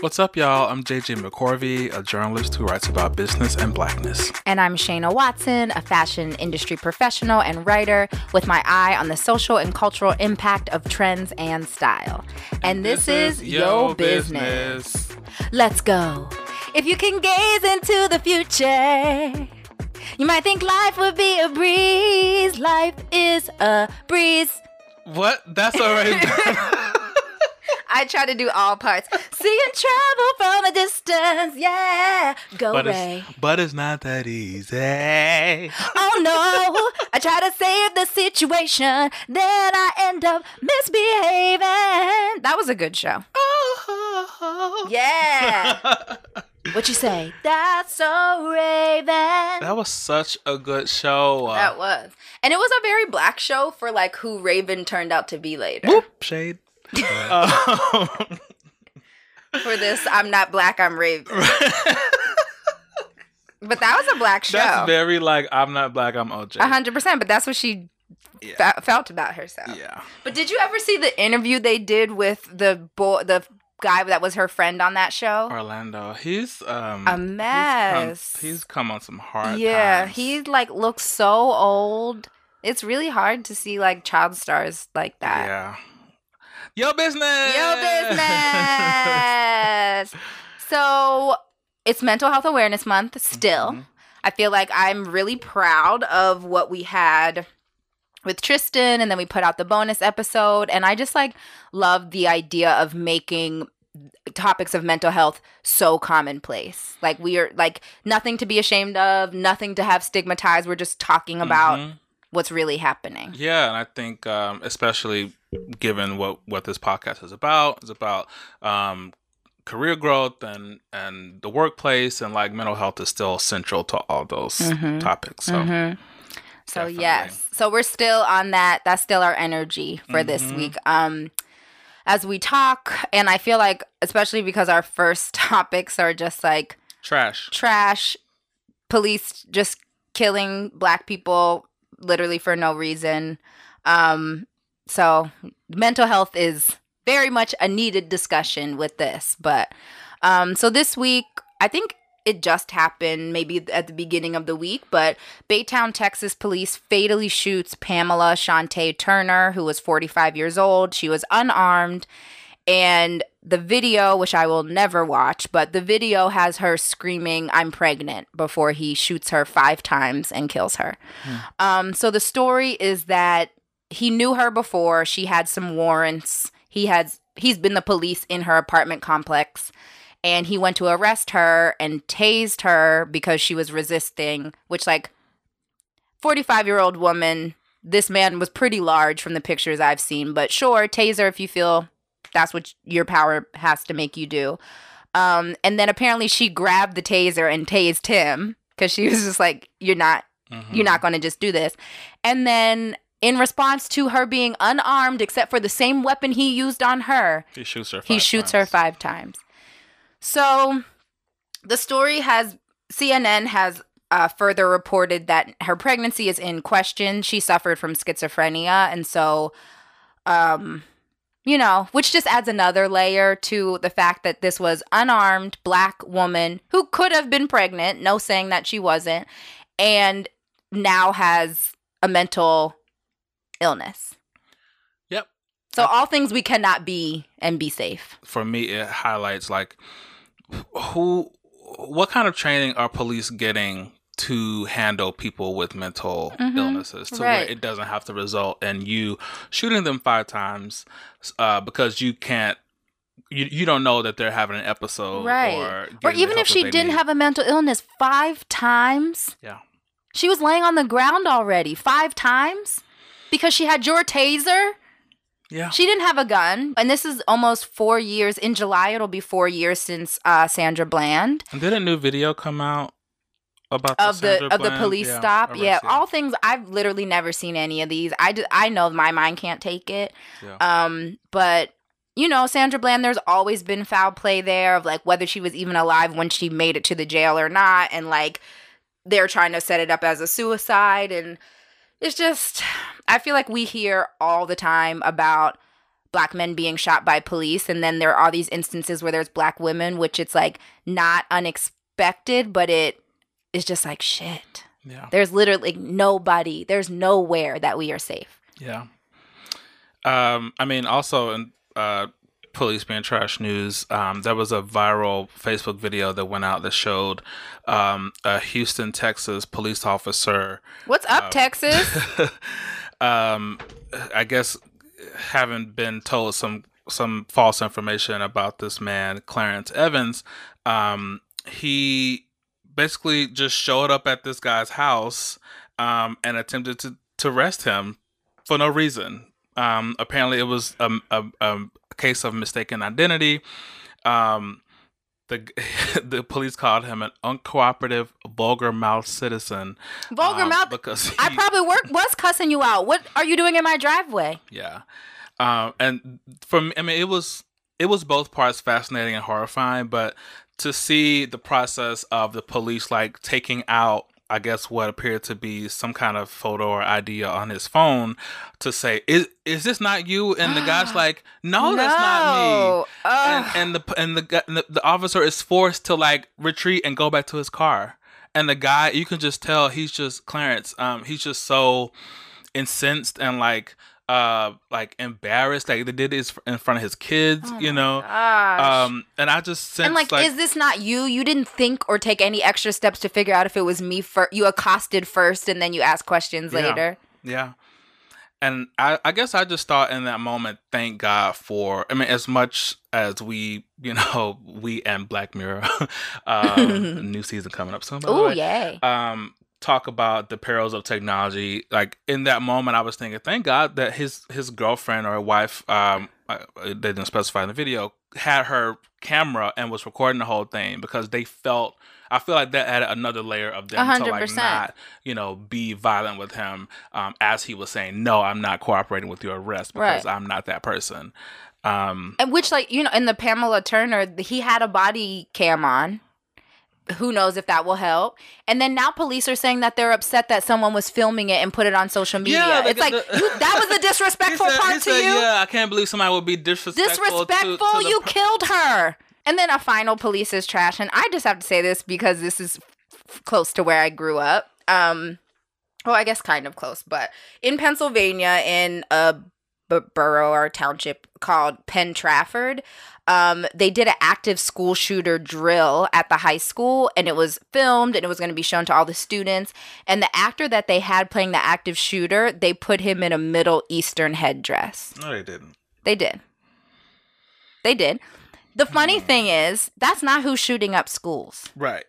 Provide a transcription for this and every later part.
What's up, y'all? I'm JJ McCorvey, a journalist who writes about business and blackness. And I'm Shayna Watson, a fashion industry professional and writer with my eye on the social and cultural impact of trends and style. And this, this is, is Yo business. business. Let's go. If you can gaze into the future, you might think life would be a breeze. Life is a breeze. What? That's already. I try to do all parts. Seeing and travel from a distance, yeah. Go but Ray. It's, but it's not that easy. Oh no! I try to save the situation, then I end up misbehaving. That was a good show. Oh, yeah. What you say? That's so Raven. That was such a good show. That was, and it was a very black show for like who Raven turned out to be later. Whoop, shade. Um, for this, I'm not black. I'm Raven. but that was a black show. That's very like I'm not black. I'm OJ. hundred percent. But that's what she yeah. felt about herself. Yeah. But did you ever see the interview they did with the boy, the guy that was her friend on that show? Orlando. He's um a mess. He's come, he's come on some hard. Yeah, times. he like looks so old. It's really hard to see like child stars like that. Yeah. Yo business. Yo business. so it's Mental Health Awareness Month still. Mm-hmm. I feel like I'm really proud of what we had with Tristan and then we put out the bonus episode and I just like love the idea of making topics of mental health so commonplace. Like we are like nothing to be ashamed of, nothing to have stigmatized. We're just talking about mm-hmm. what's really happening. Yeah, and I think um, especially given what what this podcast is about, It's about um, career growth and and the workplace and like mental health is still central to all those mm-hmm. topics. So. Mm-hmm. So Definitely. yes, so we're still on that. That's still our energy for mm-hmm. this week. Um, as we talk, and I feel like, especially because our first topics are just like trash, trash, police just killing black people literally for no reason. Um, so mental health is very much a needed discussion with this. But um, so this week, I think it just happened maybe at the beginning of the week, but Baytown, Texas police fatally shoots Pamela Shantay Turner, who was 45 years old. She was unarmed. And the video, which I will never watch, but the video has her screaming, I'm pregnant, before he shoots her five times and kills her. Hmm. Um, so the story is that he knew her before. She had some warrants. He has he's been the police in her apartment complex and he went to arrest her and tased her because she was resisting, which like 45-year-old woman, this man was pretty large from the pictures I've seen, but sure, taser if you feel that's what your power has to make you do. Um, and then apparently she grabbed the taser and tased him because she was just like, "You're not, mm-hmm. you're not going to just do this." And then in response to her being unarmed except for the same weapon he used on her. He shoots her. he shoots times. her five times. So, the story has CNN has uh, further reported that her pregnancy is in question. She suffered from schizophrenia, and so, um, you know, which just adds another layer to the fact that this was unarmed black woman who could have been pregnant. No saying that she wasn't, and now has a mental illness. Yep. So all things we cannot be and be safe. For me, it highlights like who, what kind of training are police getting to handle people with mental mm-hmm. illnesses to right. where it doesn't have to result in you shooting them five times uh, because you can't you, you don't know that they're having an episode right or, or even if she didn't need. have a mental illness five times yeah she was laying on the ground already five times because she had your taser. Yeah. She didn't have a gun. And this is almost four years. In July, it'll be four years since uh, Sandra Bland. And did a new video come out about of the, the of the police yeah, stop? Yeah. All things I've literally never seen any of these. I just, I know my mind can't take it. Yeah. Um, but you know, Sandra Bland, there's always been foul play there of like whether she was even alive when she made it to the jail or not. And like they're trying to set it up as a suicide. And it's just, I feel like we hear all the time about black men being shot by police and then there are all these instances where there's black women which it's like not unexpected but it is just like shit. Yeah. There's literally nobody there's nowhere that we are safe. Yeah. Um i mean also and uh police being trash news um, there was a viral facebook video that went out that showed um, a houston texas police officer what's up uh, texas um, i guess having been told some some false information about this man, Clarence Evans, um, he basically just showed up at this guy's house um, and attempted to, to arrest him for no reason. Um, apparently, it was a, a, a, case of mistaken identity. Um, the the police called him an uncooperative, vulgar mouth citizen. Vulgar um, mouth because he, I probably work was cussing you out. What are you doing in my driveway? Yeah, um, and from I mean, it was it was both parts fascinating and horrifying, but to see the process of the police like taking out I guess what appeared to be some kind of photo or idea on his phone to say, "Is is this not you?" And the guy's like, "No, no. that's not me." And, and, the and the, and the the officer is forced to like retreat and go back to his car. And the guy, you can just tell he's just Clarence. Um, he's just so incensed and like uh like embarrassed like they did this in front of his kids oh you know? gosh. um and i just sensed, and like, like, is this not you? You didn't think or take any extra steps to figure out if it was me first you accosted first and then you ask questions yeah. later? Yeah. And I, I guess i just thought in that moment thank god for i mean as much as we you know we and black mirror um new season coming up soon oh yay. Um talk about the perils of technology like in that moment i was thinking thank god that his his girlfriend or wife um they didn't specify in the video had her camera and was recording the whole thing because they felt I feel like that added another layer of them 100%. to like not, you know, be violent with him um, as he was saying, "No, I'm not cooperating with your arrest because right. I'm not that person." Um, and which, like, you know, in the Pamela Turner, he had a body cam on who knows if that will help. And then now police are saying that they're upset that someone was filming it and put it on social media. Yeah, it's like the, you, that was the disrespectful said, part to said, you. Yeah, I can't believe somebody would be disrespectful. Disrespectful. To, to you per- killed her. And then a final police is trash. And I just have to say this because this is f- close to where I grew up. Um, well, I guess kind of close, but in Pennsylvania, in a b- borough or township called Penn Trafford, um, they did an active school shooter drill at the high school and it was filmed and it was going to be shown to all the students. And the actor that they had playing the active shooter, they put him in a Middle Eastern headdress. No, they didn't. They did. They did. The funny hmm. thing is, that's not who's shooting up schools. Right.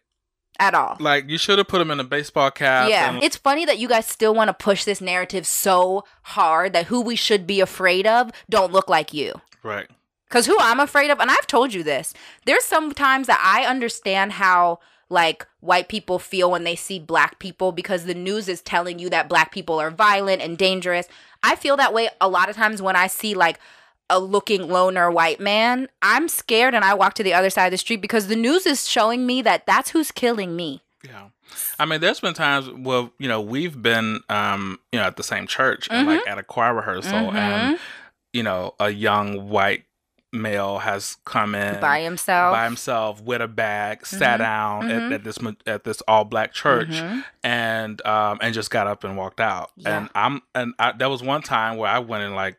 At all. Like, you should have put him in a baseball cap. Yeah. And- it's funny that you guys still want to push this narrative so hard that who we should be afraid of don't look like you. Right. Because who I'm afraid of, and I've told you this, there's sometimes that I understand how like white people feel when they see black people because the news is telling you that black people are violent and dangerous. I feel that way a lot of times when I see like a looking loner white man. I'm scared and I walk to the other side of the street because the news is showing me that that's who's killing me. Yeah. I mean, there's been times where, you know, we've been, um, you know, at the same church and mm-hmm. like at a choir rehearsal mm-hmm. and, you know, a young white male has come in by himself by himself with a bag mm-hmm. sat down mm-hmm. at, at, this at this all black church mm-hmm. and um and just got up and walked out yeah. and i'm and I, there was one time where i went and like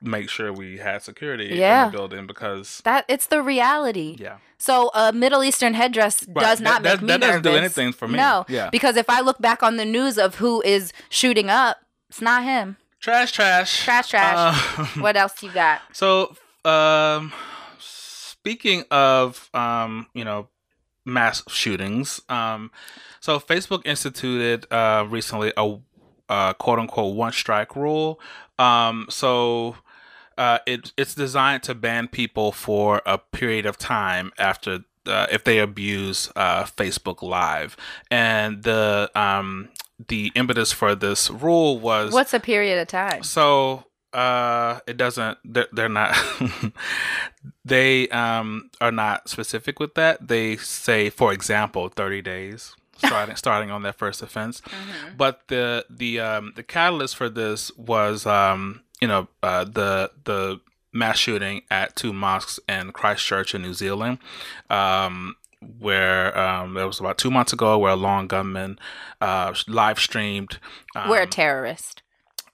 make sure we had security yeah. in the building because that it's the reality yeah so a Middle Eastern headdress right. does not that, make that, me that doesn't do anything for me. No, yeah. Because if I look back on the news of who is shooting up, it's not him. Trash, trash, trash, trash. Uh, what else you got? So um, speaking of um, you know, mass shootings, um, so Facebook instituted uh recently a uh, quote unquote one strike rule. Um, so uh, it it's designed to ban people for a period of time after uh, if they abuse uh, Facebook Live, and the um, the impetus for this rule was what's a period of time? So uh it doesn't they're, they're not they um are not specific with that they say for example 30 days starting starting on their first offense mm-hmm. but the the um the catalyst for this was um you know uh the the mass shooting at two mosques in Christchurch in New Zealand. Um, where um, it was about two months ago, where a lone gunman uh, live streamed. Um, we're a terrorist.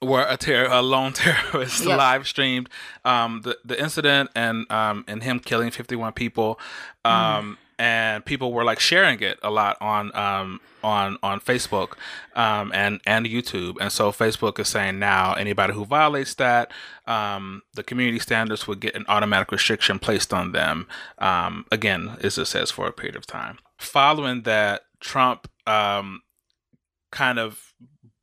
Where a, ter- a lone terrorist live streamed um, the the incident and um, and him killing fifty one people. Mm and people were like sharing it a lot on um, on on Facebook um, and and YouTube. And so Facebook is saying now anybody who violates that, um, the community standards would get an automatic restriction placed on them. Um, again, as it says, for a period of time. Following that, Trump um, kind of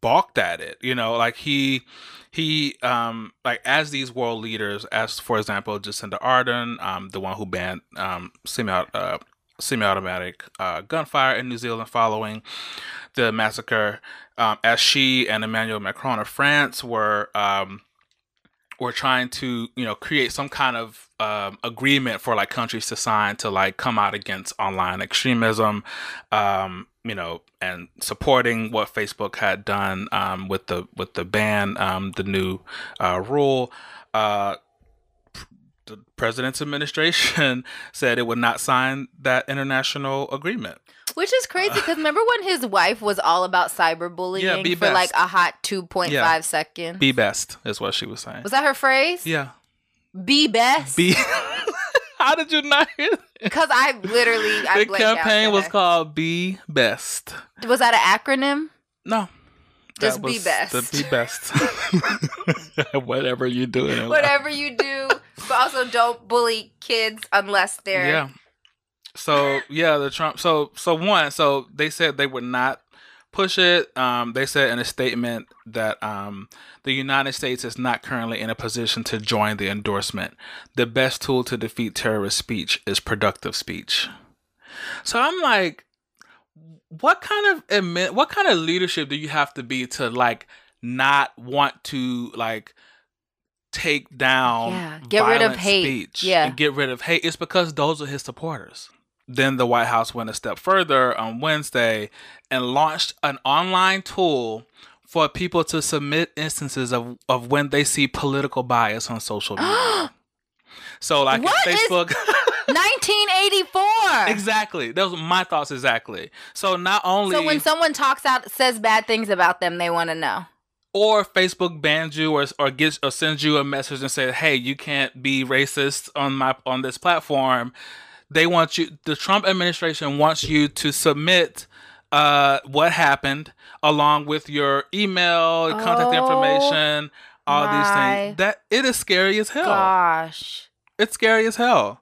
balked at it. You know, like he he um like as these world leaders, as for example Jacinda Ardern, um, the one who banned um semi uh, semi-automatic uh, gunfire in New Zealand following the massacre, um, as she and Emmanuel Macron of France were um, were trying to you know create some kind of um, agreement for like countries to sign to like come out against online extremism, um, you know, and supporting what Facebook had done um, with the with the ban, um, the new uh, rule. Uh, the president's administration said it would not sign that international agreement. Which is crazy because remember when his wife was all about cyberbullying yeah, for best. like a hot 2.5 yeah. seconds? Be best is what she was saying. Was that her phrase? Yeah. Be best? Be How did you not hear Because I literally I The campaign was called Be Best. Was that an acronym? No. Just be best. The be best. Whatever you do. Whatever life. you do. But also don't bully kids unless they're Yeah. So yeah, the Trump so so one, so they said they would not push it. Um, they said in a statement that um, the United States is not currently in a position to join the endorsement. The best tool to defeat terrorist speech is productive speech. So I'm like, what kind of what kind of leadership do you have to be to like not want to like take down yeah. get rid of hate. speech yeah. get rid of hate? It's because those are his supporters. Then the white house went a step further on wednesday and launched an online tool for people to submit instances of, of when they see political bias on social media. So like what facebook is- 1984. Exactly. Those are my thoughts exactly. So not only So when someone talks out says bad things about them, they want to know. Or Facebook bans you or or gets or sends you a message and says, "Hey, you can't be racist on my on this platform." They want you the Trump administration wants you to submit uh, what happened along with your email, oh, contact information, all these things. That it is scary as hell. Gosh. It's scary as hell.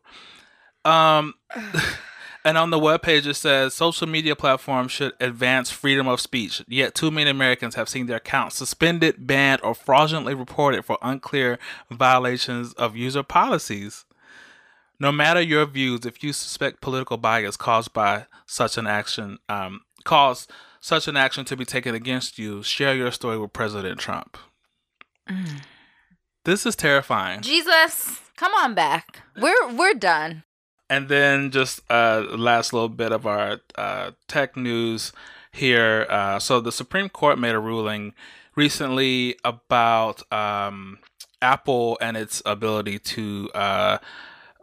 Um, and on the webpage it says social media platforms should advance freedom of speech. Yet too many Americans have seen their accounts suspended, banned, or fraudulently reported for unclear violations of user policies. No matter your views, if you suspect political bias caused by such an action, um, cause such an action to be taken against you, share your story with President Trump. Mm. This is terrifying. Jesus, come on back. We're we're done. And then just uh, last little bit of our uh, tech news here. Uh, so the Supreme Court made a ruling recently about um, Apple and its ability to uh,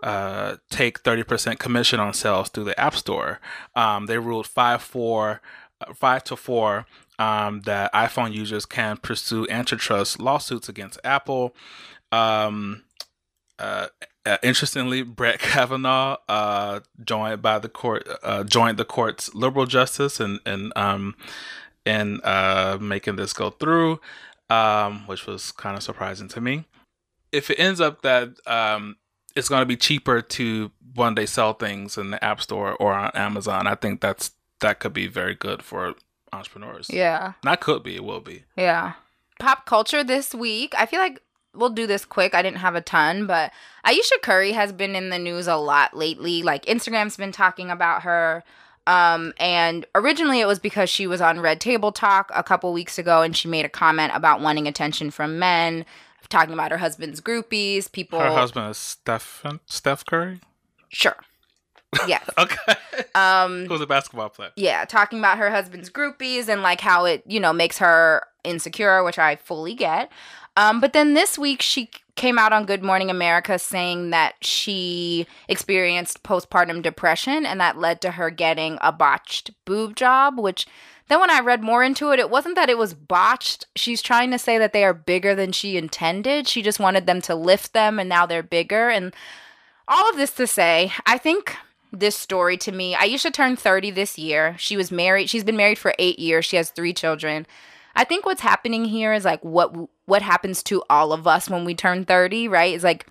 uh, take 30% commission on sales through the App Store. Um, they ruled 5 4, uh, 5 to 4 um, that iPhone users can pursue antitrust lawsuits against Apple. Um, uh, uh, interestingly, Brett Kavanaugh uh, joined by the court uh, joined the court's liberal justice and and um in uh, making this go through, um, which was kind of surprising to me. If it ends up that um, it's going to be cheaper to one day sell things in the App Store or on Amazon, I think that's that could be very good for entrepreneurs. Yeah, not could be, it will be. Yeah. Pop culture this week. I feel like we'll do this quick. I didn't have a ton, but Ayesha Curry has been in the news a lot lately. Like Instagram's been talking about her. Um, and originally it was because she was on Red Table Talk a couple weeks ago and she made a comment about wanting attention from men, talking about her husband's groupies. People Her husband is Steph Steph Curry? Sure. Yes. okay. Um who's a basketball player. Yeah, talking about her husband's groupies and like how it, you know, makes her insecure, which I fully get. Um, but then this week she came out on Good Morning America saying that she experienced postpartum depression and that led to her getting a botched boob job, which then when I read more into it, it wasn't that it was botched. She's trying to say that they are bigger than she intended. She just wanted them to lift them and now they're bigger. And all of this to say, I think this story to me, Ayesha turned 30 this year. She was married. She's been married for 8 years. She has 3 children. I think what's happening here is like what what happens to all of us when we turn 30, right? Is like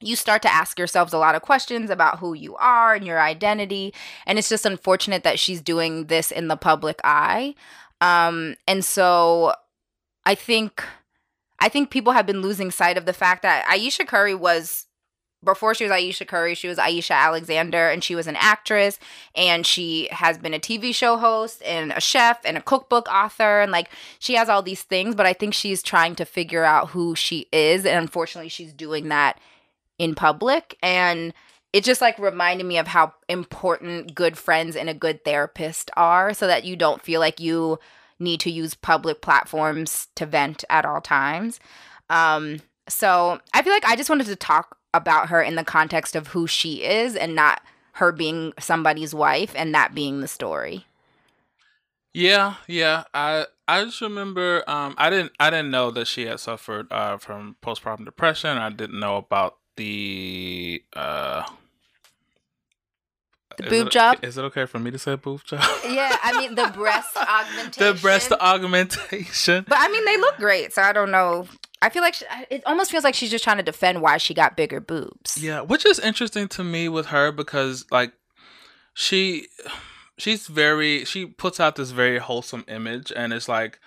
you start to ask yourselves a lot of questions about who you are and your identity. And it's just unfortunate that she's doing this in the public eye. Um, and so I think I think people have been losing sight of the fact that Ayesha Curry was before she was Ayesha Curry, she was Ayesha Alexander, and she was an actress, and she has been a TV show host, and a chef, and a cookbook author, and like she has all these things. But I think she's trying to figure out who she is, and unfortunately, she's doing that in public and it just like reminded me of how important good friends and a good therapist are so that you don't feel like you need to use public platforms to vent at all times. Um, so I feel like I just wanted to talk about her in the context of who she is and not her being somebody's wife and that being the story. Yeah, yeah. I I just remember um I didn't I didn't know that she had suffered uh from postpartum depression. I didn't know about the uh the boob it, job. Is it okay for me to say boob job? yeah, I mean the breast augmentation. the breast augmentation. But I mean they look great, so I don't know. I feel like she, it almost feels like she's just trying to defend why she got bigger boobs. Yeah, which is interesting to me with her because like she she's very she puts out this very wholesome image and it's like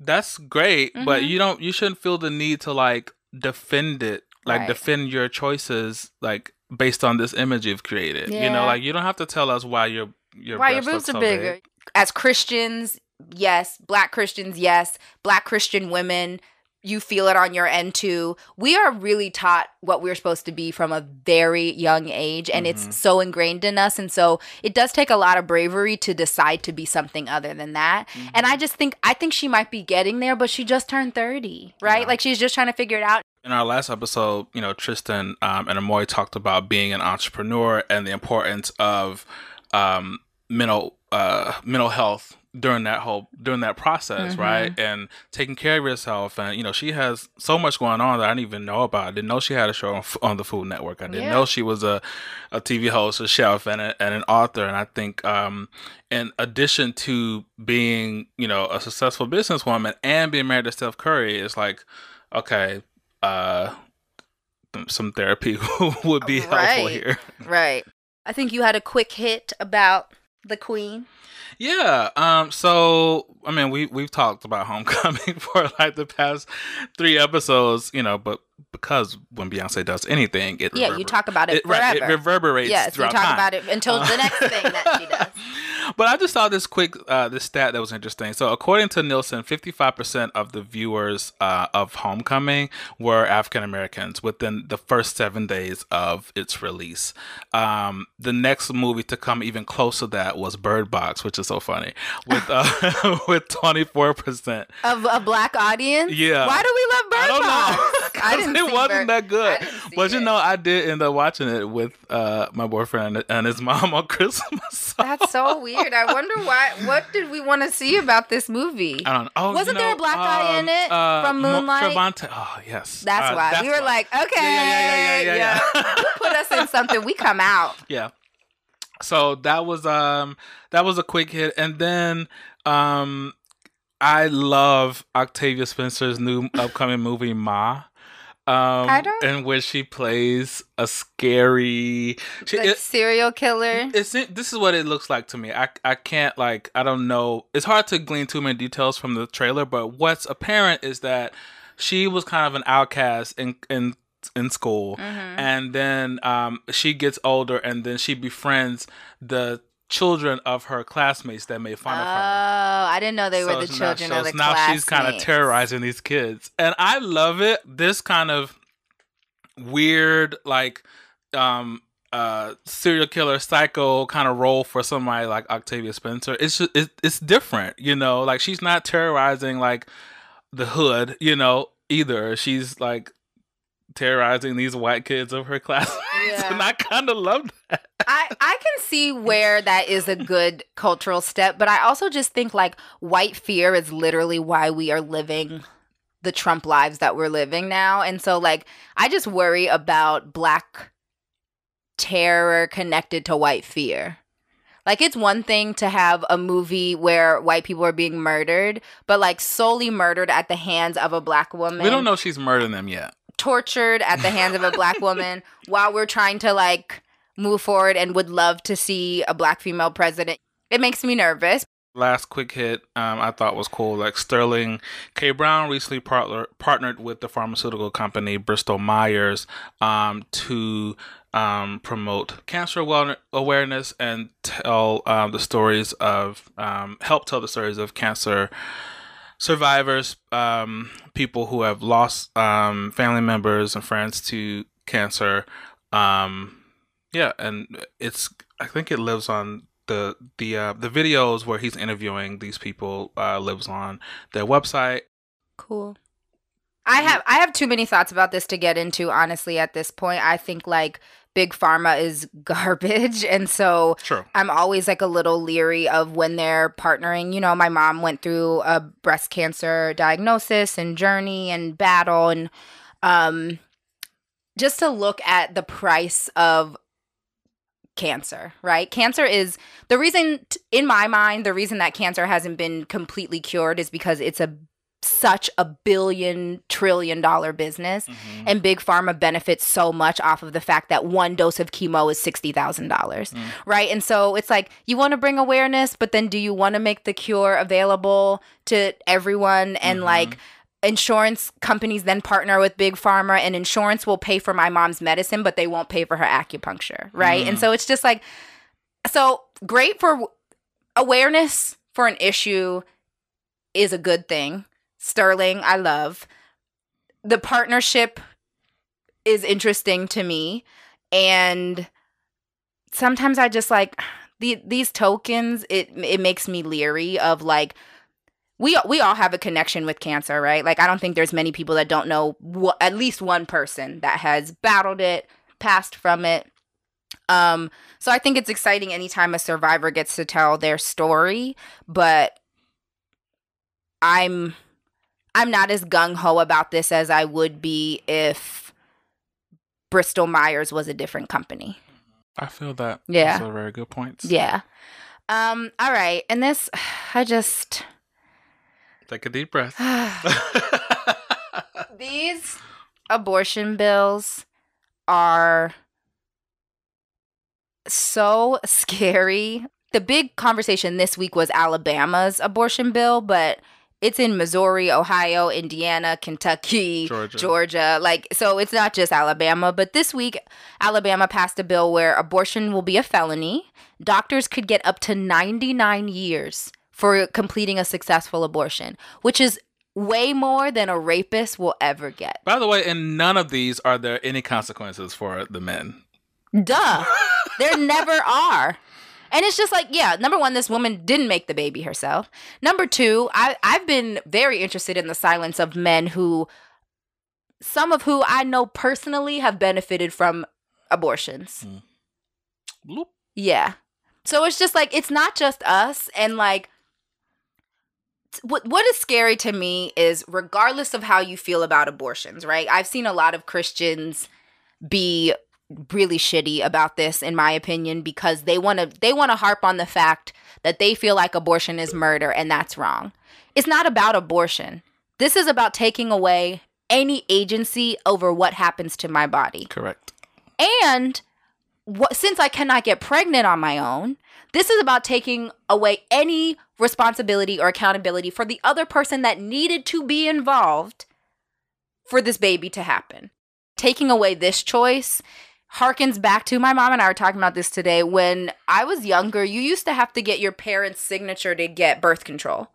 that's great, mm-hmm. but you don't you shouldn't feel the need to like defend it like right. defend your choices like based on this image you've created. Yeah. You know, like you don't have to tell us why your your why your boobs are so bigger. Big. As Christians, yes, black Christians, yes, black Christian women, you feel it on your end too. We are really taught what we're supposed to be from a very young age, and mm-hmm. it's so ingrained in us. And so it does take a lot of bravery to decide to be something other than that. Mm-hmm. And I just think, I think she might be getting there, but she just turned 30, right? Yeah. Like she's just trying to figure it out. In our last episode, you know, Tristan um, and Amoy talked about being an entrepreneur and the importance of um, mental uh, mental health during that whole during that process, mm-hmm. right? And taking care of yourself, and you know, she has so much going on that I didn't even know about. I didn't know she had a show on, on the Food Network. I didn't yeah. know she was a, a TV host, a chef, and, a, and an author. And I think, um, in addition to being, you know, a successful businesswoman and being married to Steph Curry, it's like, okay, uh, some therapy would be right. helpful here. Right. I think you had a quick hit about the Queen. Yeah. Um. So I mean, we we've talked about Homecoming for like the past three episodes, you know, but because when Beyonce does anything, it yeah, you talk about it, it forever. Right, it reverberates. Yes, you talk time. about it until the next thing that she does. But I just saw this quick uh, this stat that was interesting. So according to Nielsen, 55% of the viewers uh, of Homecoming were African Americans within the first seven days of its release. Um, the next movie to come even close to that was Bird Box, which is so funny, with uh, with 24% of a black audience. Yeah. Why do we love Bird I don't Box? Know. I didn't. It wasn't Bird. that good. But you know, I did end up watching it with uh, my boyfriend and his mom on Christmas. So. That's so weird weird. I wonder why. What did we want to see about this movie? I don't know. Oh, Wasn't you know, there a black guy in it uh, from Moonlight? Trevante. Oh, yes. That's uh, why that's we were why. like, okay, yeah, yeah, yeah, yeah, yeah. yeah. put us in something. We come out. Yeah. So that was um that was a quick hit, and then um I love Octavia Spencer's new upcoming movie Ma um, in which she plays a scary she, like it, serial killer. It's this is what it looks like to me. I I can't like I don't know. It's hard to glean too many details from the trailer, but what's apparent is that she was kind of an outcast in in in school, mm-hmm. and then um, she gets older, and then she befriends the children of her classmates that made fun oh, of her. Oh, I didn't know they so were the children of the now classmates. she's kind of terrorizing these kids. And I love it. This kind of weird like um uh serial killer psycho kind of role for somebody like Octavia Spencer. It's just, it's, it's different, you know? Like she's not terrorizing like the hood, you know, either. She's like terrorizing these white kids of her class. Yeah. and I kind of love that. I, I can see where that is a good cultural step, but I also just think like white fear is literally why we are living mm. the Trump lives that we're living now. And so, like, I just worry about black terror connected to white fear. Like, it's one thing to have a movie where white people are being murdered, but like solely murdered at the hands of a black woman. We don't know she's murdering them yet. Tortured at the hands of a black woman while we're trying to like move forward and would love to see a black female president. It makes me nervous last quick hit um, I thought was cool. Like Sterling K. Brown recently partner, partnered with the pharmaceutical company Bristol Myers um, to um, promote cancer awareness and tell um, the stories of, um, help tell the stories of cancer survivors, um, people who have lost family members and friends to cancer. yeah, and it's, I think it lives on the the uh, the videos where he's interviewing these people uh, lives on their website. Cool. I have I have too many thoughts about this to get into honestly at this point. I think like big pharma is garbage and so True. I'm always like a little leery of when they're partnering. You know, my mom went through a breast cancer diagnosis and journey and battle and um just to look at the price of cancer, right? Cancer is the reason, in my mind, the reason that cancer hasn't been completely cured is because it's a such a billion trillion dollar business mm-hmm. and big pharma benefits so much off of the fact that one dose of chemo is $60,000 mm. right and so it's like you want to bring awareness but then do you want to make the cure available to everyone and mm-hmm. like insurance companies then partner with big pharma and insurance will pay for my mom's medicine but they won't pay for her acupuncture right mm. and so it's just like so great for awareness for an issue is a good thing sterling i love the partnership is interesting to me and sometimes i just like the, these tokens it it makes me leery of like we we all have a connection with cancer, right? Like I don't think there's many people that don't know wh- at least one person that has battled it, passed from it. Um so I think it's exciting anytime a survivor gets to tell their story, but I'm I'm not as gung ho about this as I would be if Bristol Myers was a different company. I feel that. Yeah. Those are very good points. Yeah. Um, all right. And this I just Take a deep breath. These abortion bills are so scary. The big conversation this week was Alabama's abortion bill, but it's in Missouri, Ohio, Indiana, Kentucky, Georgia. Georgia. Like, so it's not just Alabama. But this week, Alabama passed a bill where abortion will be a felony. Doctors could get up to 99 years for completing a successful abortion, which is way more than a rapist will ever get. By the way, in none of these are there any consequences for the men. Duh. there never are. And it's just like, yeah, number one, this woman didn't make the baby herself. Number two, I, I've been very interested in the silence of men who, some of who I know personally have benefited from abortions. Mm. Yeah. So it's just like, it's not just us. And like, what what is scary to me is regardless of how you feel about abortions, right? I've seen a lot of Christians be really shitty about this in my opinion because they want to they want to harp on the fact that they feel like abortion is murder and that's wrong. It's not about abortion. This is about taking away any agency over what happens to my body. Correct. And what, since I cannot get pregnant on my own, this is about taking away any responsibility or accountability for the other person that needed to be involved for this baby to happen. Taking away this choice harkens back to my mom and I were talking about this today. When I was younger, you used to have to get your parents' signature to get birth control.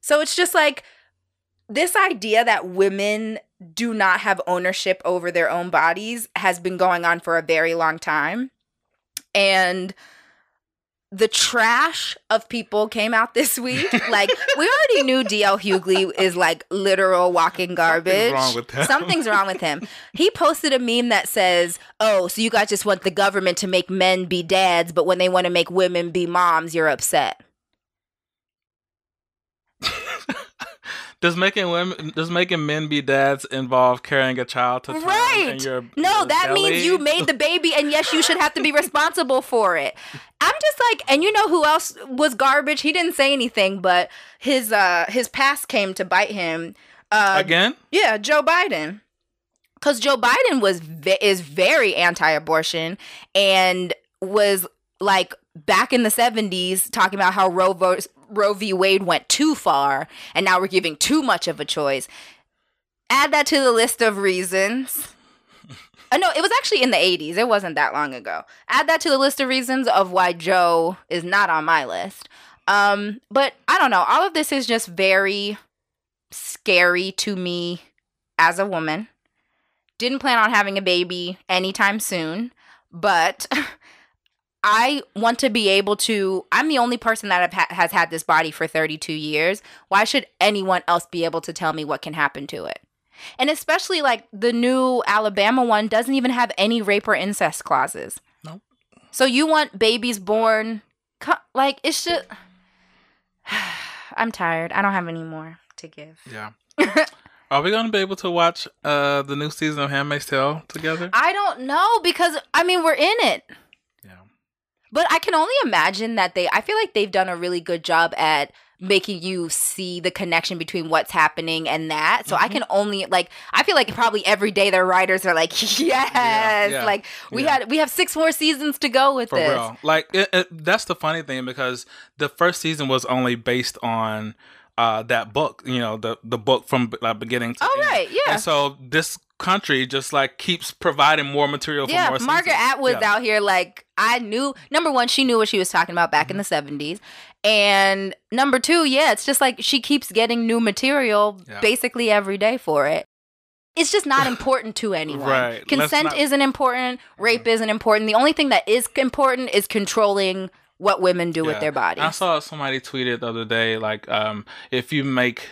So it's just like this idea that women do not have ownership over their own bodies has been going on for a very long time. And the trash of people came out this week. like we already knew DL Hughley is like literal walking garbage. Something's wrong with him. Something's wrong with him. He posted a meme that says, "Oh, so you guys just want the government to make men be dads, but when they want to make women be moms, you're upset." Does making women does making men be dads involve carrying a child to term right your, no that belly? means you made the baby and yes you should have to be responsible for it i'm just like and you know who else was garbage he didn't say anything but his uh his past came to bite him uh again yeah joe biden because joe biden was is very anti-abortion and was like back in the 70s talking about how Roe, v. Roe v. Wade went too far and now we're giving too much of a choice. Add that to the list of reasons. Uh, no, it was actually in the 80s. It wasn't that long ago. Add that to the list of reasons of why Joe is not on my list. Um, but I don't know. All of this is just very scary to me as a woman. Didn't plan on having a baby anytime soon, but I want to be able to. I'm the only person that ha- has had this body for 32 years. Why should anyone else be able to tell me what can happen to it? And especially like the new Alabama one doesn't even have any rape or incest clauses. Nope. So you want babies born like it's just I'm tired. I don't have any more to give. Yeah. Are we gonna be able to watch uh the new season of Handmaid's Tale together? I don't know because I mean we're in it. But I can only imagine that they, I feel like they've done a really good job at making you see the connection between what's happening and that. So mm-hmm. I can only like I feel like probably every day their writers are like, yes, yeah, yeah, like we yeah. had we have six more seasons to go with For this. Real. Like it, it, that's the funny thing because the first season was only based on uh, that book, you know, the the book from uh, beginning to oh, end. right, yeah. And so this country just like keeps providing more material for yeah, more Margaret seasons. Atwood's yeah. out here like I knew number one, she knew what she was talking about back mm-hmm. in the seventies. And number two, yeah, it's just like she keeps getting new material yeah. basically every day for it. It's just not important to anyone. right. Consent not... isn't important, rape mm-hmm. isn't important. The only thing that is important is controlling what women do with their bodies. I saw somebody tweeted the other day like um if you make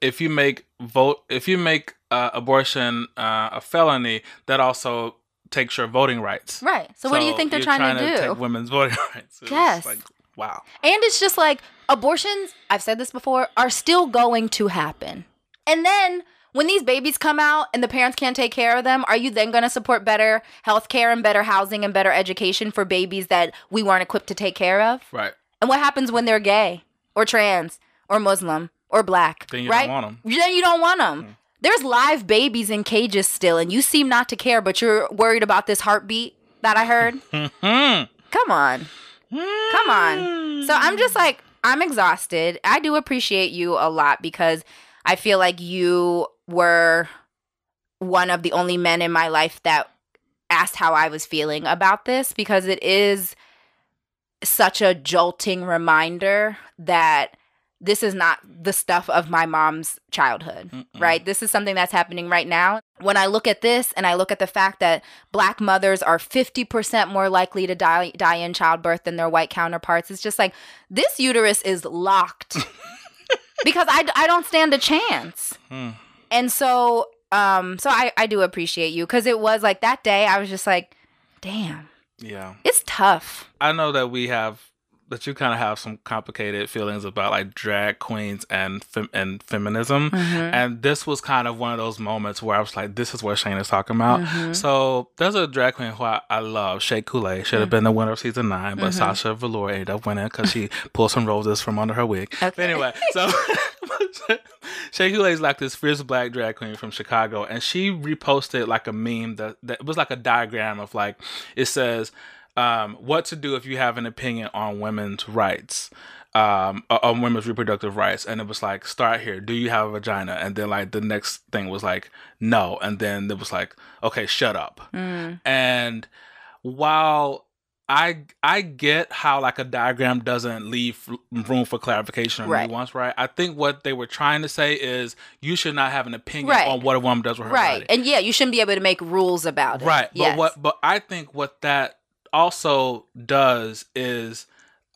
if you make vote if you make uh, abortion uh, a felony, that also takes your voting rights. Right. So, so what do you think they're trying, trying, to, do? Take women's voting rights. Yes. Like, wow. And it's just like abortions. I've said this before. Are still going to happen. And then when these babies come out and the parents can't take care of them, are you then going to support better health care and better housing and better education for babies that we weren't equipped to take care of? Right. And what happens when they're gay or trans or Muslim or black? Then you right? don't want them. Then you don't want them. Mm. There's live babies in cages still, and you seem not to care, but you're worried about this heartbeat that I heard. Mm-hmm. Come on. Come on. So I'm mm. just like, I'm exhausted. I do appreciate you a lot because I feel like you were one of the only men in my life that asked how I was feeling about this because it is such a jolting reminder that this is not the stuff of my mom's childhood, Mm-mm. right? This is something that's happening right now. When I look at this and I look at the fact that black mothers are 50% more likely to die, die in childbirth than their white counterparts, it's just like this uterus is locked because I, I don't stand a chance. Hmm. And so, um, so I, I do appreciate you because it was like that day I was just like, damn. Yeah. It's tough. I know that we have that you kind of have some complicated feelings about like drag queens and fem- and feminism, mm-hmm. and this was kind of one of those moments where I was like, "This is what Shane is talking about." Mm-hmm. So there's a drag queen who I, I love, Shea Coulee. Should have mm-hmm. been the winner of season nine, but mm-hmm. Sasha Velour ended up winning because she pulled some roses from under her wig. Okay. But anyway, so Shea Coulee is like this fierce black drag queen from Chicago, and she reposted like a meme that that was like a diagram of like it says um, what to do if you have an opinion on women's rights, um, on women's reproductive rights. And it was like, start here. Do you have a vagina? And then like the next thing was like, no. And then it was like, okay, shut up. Mm. And while I I get how like a diagram doesn't leave room for clarification or right. nuance, right? I think what they were trying to say is you should not have an opinion right. on what a woman does with her right. body. And yeah, you shouldn't be able to make rules about it. Right. Yes. But what but I think what that also does is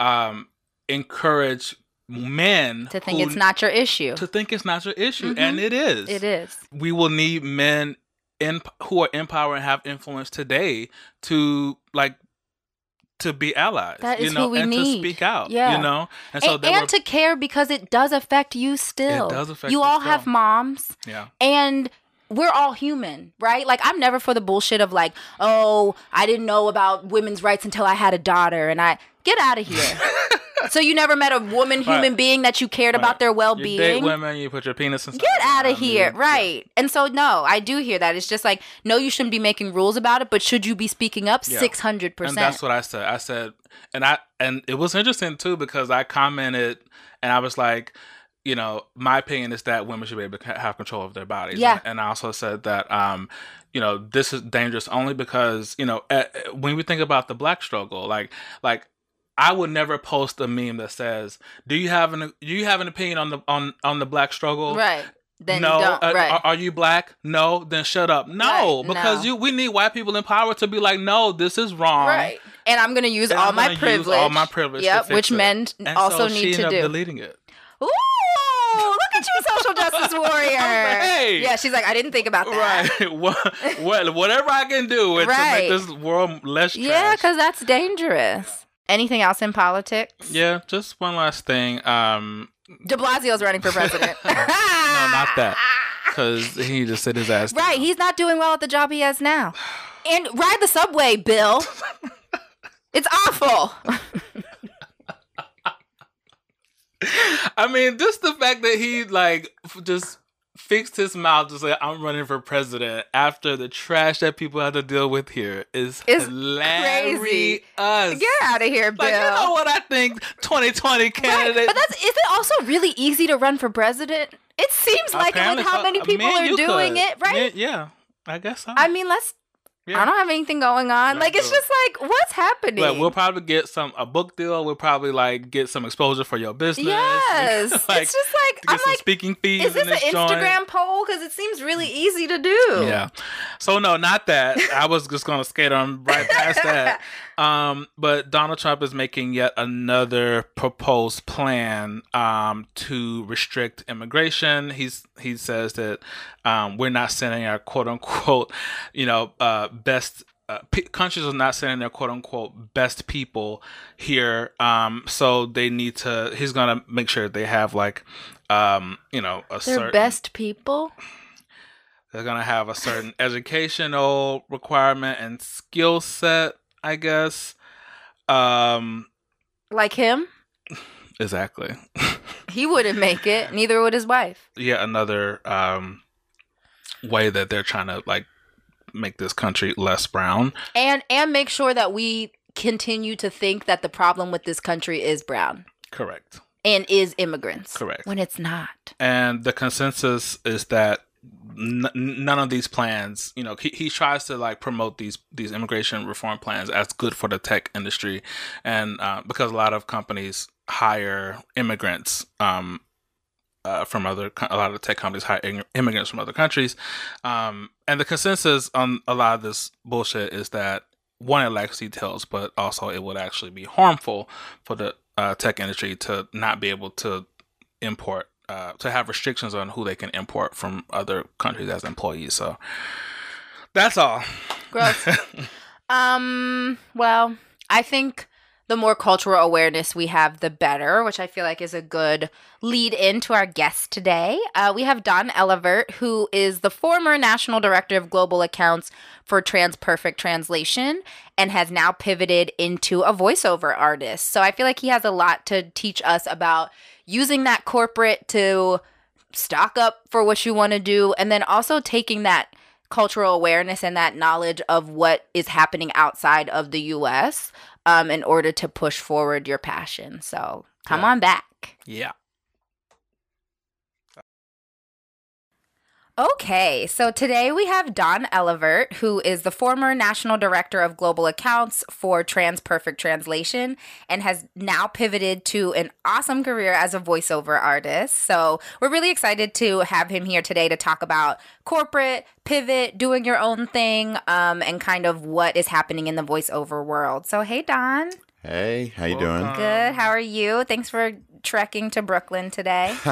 um, encourage men to think who, it's not your issue. To think it's not your issue, mm-hmm. and it is. It is. We will need men in who are in power and have influence today to like to be allies. That is you know, who we and need. to speak out. Yeah. You know? And so and, and to care because it does affect you still. It does affect you. You all still. have moms. Yeah. And we're all human, right? Like I'm never for the bullshit of like, oh, I didn't know about women's rights until I had a daughter and I get out of here. so you never met a woman, human right. being that you cared right. about their well being. date women, you put your penis in. Get out um, of here, right? Yeah. And so no, I do hear that. It's just like no, you shouldn't be making rules about it, but should you be speaking up? Six hundred percent. And that's what I said. I said, and I and it was interesting too because I commented and I was like you know, my opinion is that women should be able to have control of their bodies. Yeah. And, I also said that, um, you know, this is dangerous only because, you know, uh, when we think about the black struggle, like, like I would never post a meme that says, "Do you have an do you have an opinion on the on on the black struggle?" Right. Then no. Uh, right. are, are, you black? No. Then shut up. No, right. because no. you we need white people in power to be like, no, this is wrong. Right. And I'm gonna use all my privilege. all my privilege. Yep. Which men and also so need to do. Deleting it. Ooh, look at you, social justice warrior. hey. Yeah, she's like, I didn't think about that. Right. well, whatever I can do right. to make this world less trash. Yeah, because that's dangerous. Anything else in politics? Yeah, just one last thing. Um, De Blasio's running for president. no, not that. Because he just sit his ass. Right, down. he's not doing well at the job he has now. And ride the subway, Bill. it's awful. I mean, just the fact that he like just fixed his mouth to say I'm running for president after the trash that people have to deal with here is it's hilarious. Crazy. Get out of here, Bill. Like, you know what I think 2020 candidate. Right. But that's is it also really easy to run for president? It seems like with how many uh, people are doing could. it, right? Yeah, I guess so. I mean, let's yeah. I don't have anything going on. like it's just like what's happening? But we'll probably get some a book deal. We'll probably like get some exposure for your business. Yes, like, it's just like I'm like speaking fees. Is this, this an Instagram joint. poll? Because it seems really mm. easy to do. Yeah. So no, not that. I was just gonna skate on right past that. Um, but Donald Trump is making yet another proposed plan um, to restrict immigration. He's he says that um, we're not sending our quote unquote, you know, uh, best uh, p- countries are not sending their quote unquote best people here. Um, so they need to. He's gonna make sure they have like, um, you know, a their certain, best people. They're gonna have a certain educational requirement and skill set I guess. Um, like him. Exactly. he wouldn't make it. Neither would his wife. Yeah, another um, way that they're trying to like make this country less brown and and make sure that we continue to think that the problem with this country is brown. Correct. And is immigrants. Correct. When it's not. And the consensus is that n- none of these plans, you know, he, he tries to like promote these these immigration reform plans as good for the tech industry, and uh, because a lot of companies hire immigrants um, uh, from other a lot of tech companies hire immigrants from other countries, um, and the consensus on a lot of this bullshit is that one it lacks details, but also it would actually be harmful for the uh, tech industry to not be able to import uh, to have restrictions on who they can import from other countries as employees. So that's all. Gross. um. Well, I think the more cultural awareness we have, the better, which I feel like is a good lead in to our guest today. Uh, we have Don Elevert, who is the former National Director of Global Accounts for TransPerfect Translation and has now pivoted into a voiceover artist. So I feel like he has a lot to teach us about using that corporate to stock up for what you want to do and then also taking that cultural awareness and that knowledge of what is happening outside of the US um, in order to push forward your passion. So come yeah. on back. Yeah. Okay, so today we have Don Elevert, who is the former National Director of Global Accounts for TransPerfect Translation and has now pivoted to an awesome career as a voiceover artist. So we're really excited to have him here today to talk about corporate, pivot, doing your own thing, um, and kind of what is happening in the voiceover world. So, hey, Don. Hey, how you doing? Good. How are you? Thanks for trekking to Brooklyn today.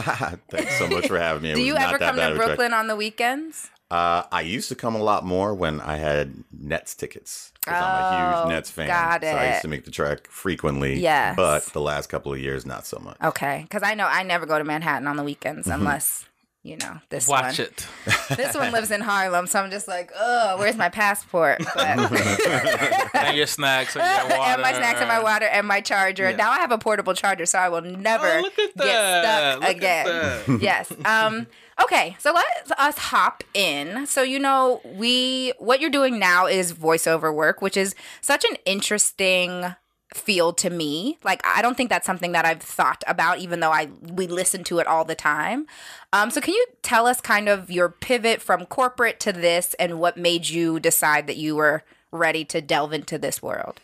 Thanks so much for having me. Do you ever come to Brooklyn on the weekends? Uh, I used to come a lot more when I had Nets tickets. Oh, I'm a huge oh, Nets fan. Got it. So I used to make the trek frequently. Yes. But the last couple of years, not so much. Okay. Because I know I never go to Manhattan on the weekends mm-hmm. unless you know, this Watch one. it. this one lives in Harlem, so I'm just like, oh, where's my passport? and your snacks and your water. and my snacks and my water and my charger. Yeah. Now I have a portable charger, so I will never oh, get stuck look again. yes. Um, okay, so let us hop in. So you know, we what you're doing now is voiceover work, which is such an interesting feel to me. Like I don't think that's something that I've thought about, even though I we listen to it all the time. Um, so can you tell us kind of your pivot from corporate to this, and what made you decide that you were ready to delve into this world?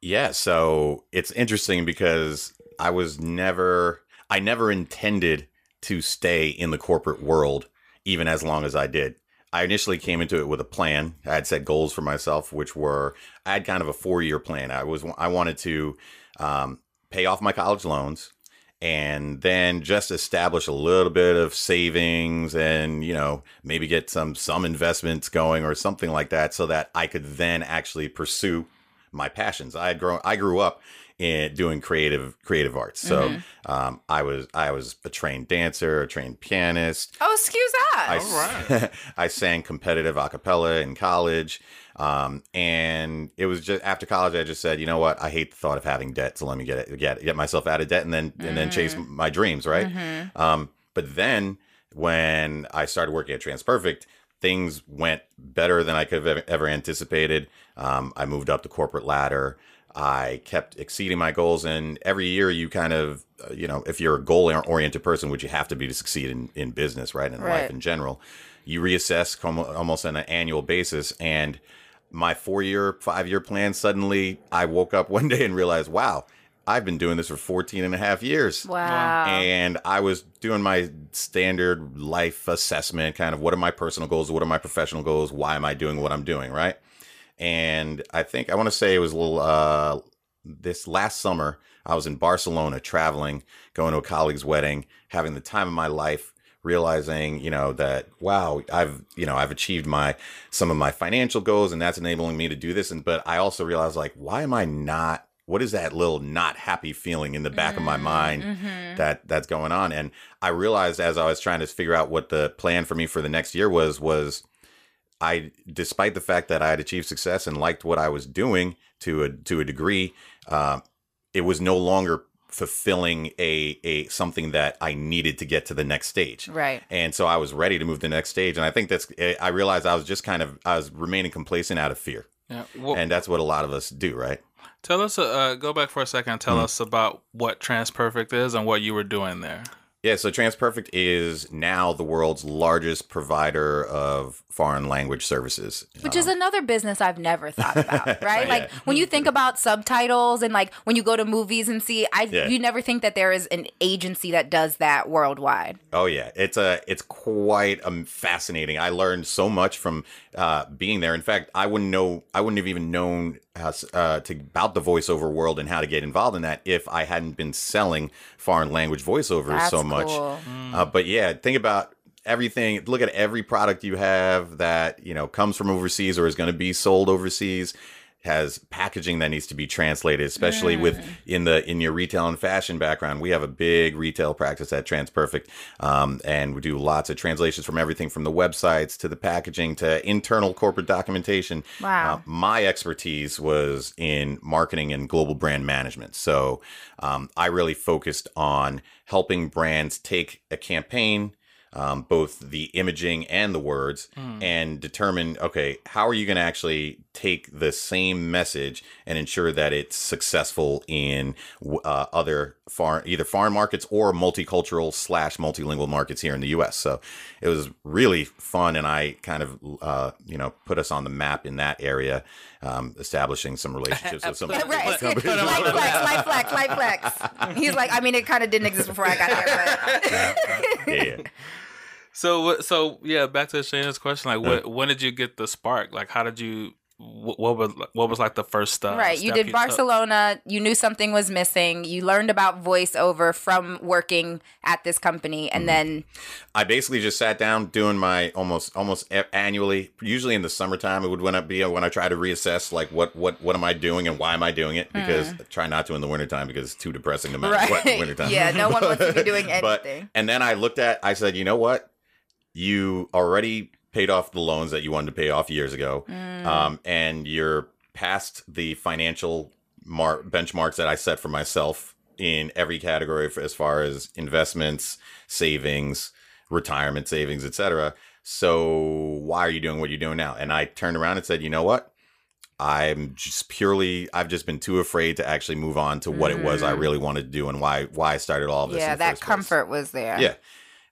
Yeah, so it's interesting because I was never, I never intended to stay in the corporate world even as long as I did. I initially came into it with a plan. I had set goals for myself, which were I had kind of a four year plan. I was I wanted to um, pay off my college loans and then just establish a little bit of savings and you know maybe get some some investments going or something like that so that I could then actually pursue my passions. I had grown I grew up in doing creative creative arts. So mm-hmm. um, I was I was a trained dancer, a trained pianist. Oh, excuse that! I, All right. I sang competitive a cappella in college. Um, and it was just after college, I just said, you know what? I hate the thought of having debt. So let me get it, get get myself out of debt, and then mm-hmm. and then chase mm-hmm. my dreams, right? Mm-hmm. Um, but then when I started working at TransPerfect, things went better than I could have ever anticipated. Um, I moved up the corporate ladder. I kept exceeding my goals, and every year you kind of, uh, you know, if you're a goal oriented person, which you have to be to succeed in, in business, right, in right. life in general, you reassess almost on an annual basis. And my four year, five year plan, suddenly I woke up one day and realized, wow, I've been doing this for 14 and a half years. Wow. And I was doing my standard life assessment, kind of what are my personal goals, what are my professional goals, why am I doing what I'm doing, right? And I think I want to say it was a little uh, this last summer. I was in Barcelona traveling, going to a colleague's wedding, having the time of my life, realizing, you know, that wow, I've, you know, I've achieved my some of my financial goals and that's enabling me to do this and but I also realized like why am I not what is that little not happy feeling in the back mm, of my mm, mind mm-hmm. that that's going on and I realized as I was trying to figure out what the plan for me for the next year was was I, despite the fact that I had achieved success and liked what I was doing to a to a degree, uh, it was no longer fulfilling a a something that I needed to get to the next stage. Right. And so I was ready to move to the next stage, and I think that's eh, I realized I was just kind of I was remaining complacent out of fear. Yeah. Well, and that's what a lot of us do, right? Tell us, uh, go back for a second. Tell mm-hmm. us about what TransPerfect is and what you were doing there. Yeah, so TransPerfect is now the world's largest provider of foreign language services. Which um, is another business I've never thought about, right? yeah. Like when you think about subtitles and like when you go to movies and see I yeah. you never think that there is an agency that does that worldwide. Oh yeah, it's a it's quite um, fascinating. I learned so much from uh, being there. In fact, I wouldn't know I wouldn't have even known uh, to about the voiceover world and how to get involved in that if I hadn't been selling foreign language voiceovers That's so much. Cool. Mm. Uh, but yeah, think about everything. Look at every product you have that you know comes from overseas or is going to be sold overseas has packaging that needs to be translated, especially mm. with in the in your retail and fashion background. We have a big retail practice at TransPerfect, um, and we do lots of translations from everything from the websites to the packaging to internal corporate documentation. Wow. Uh, my expertise was in marketing and global brand management, so um, I really focused on helping brands take a campaign um, both the imaging and the words mm. and determine okay how are you going to actually take the same message and ensure that it's successful in uh, other foreign either foreign markets or multicultural slash multilingual markets here in the us so it was really fun and i kind of uh, you know put us on the map in that area um, establishing some relationships with some right. light flex, light flex, light flex. He's like, I mean, it kind of didn't exist before I got here. But. yeah. yeah. So, so yeah, back to Shayna's question. Like, what, when did you get the spark? Like, how did you what was what was like the first uh, right you did you barcelona took? you knew something was missing you learned about voiceover from working at this company and mm-hmm. then i basically just sat down doing my almost almost annually usually in the summertime it would when I be when i try to reassess like what what what am i doing and why am i doing it because mm. I try not to in the wintertime because it's too depressing to right. what in the wintertime yeah no one wants to be doing anything but, and then i looked at i said you know what you already paid off the loans that you wanted to pay off years ago, mm. um, and you're past the financial mar- benchmarks that I set for myself in every category for, as far as investments, savings, retirement savings, etc. So why are you doing what you're doing now? And I turned around and said, you know what? I'm just purely I've just been too afraid to actually move on to what mm. it was I mm. really wanted to do and why why I started all of this. Yeah, that comfort place. was there. Yeah.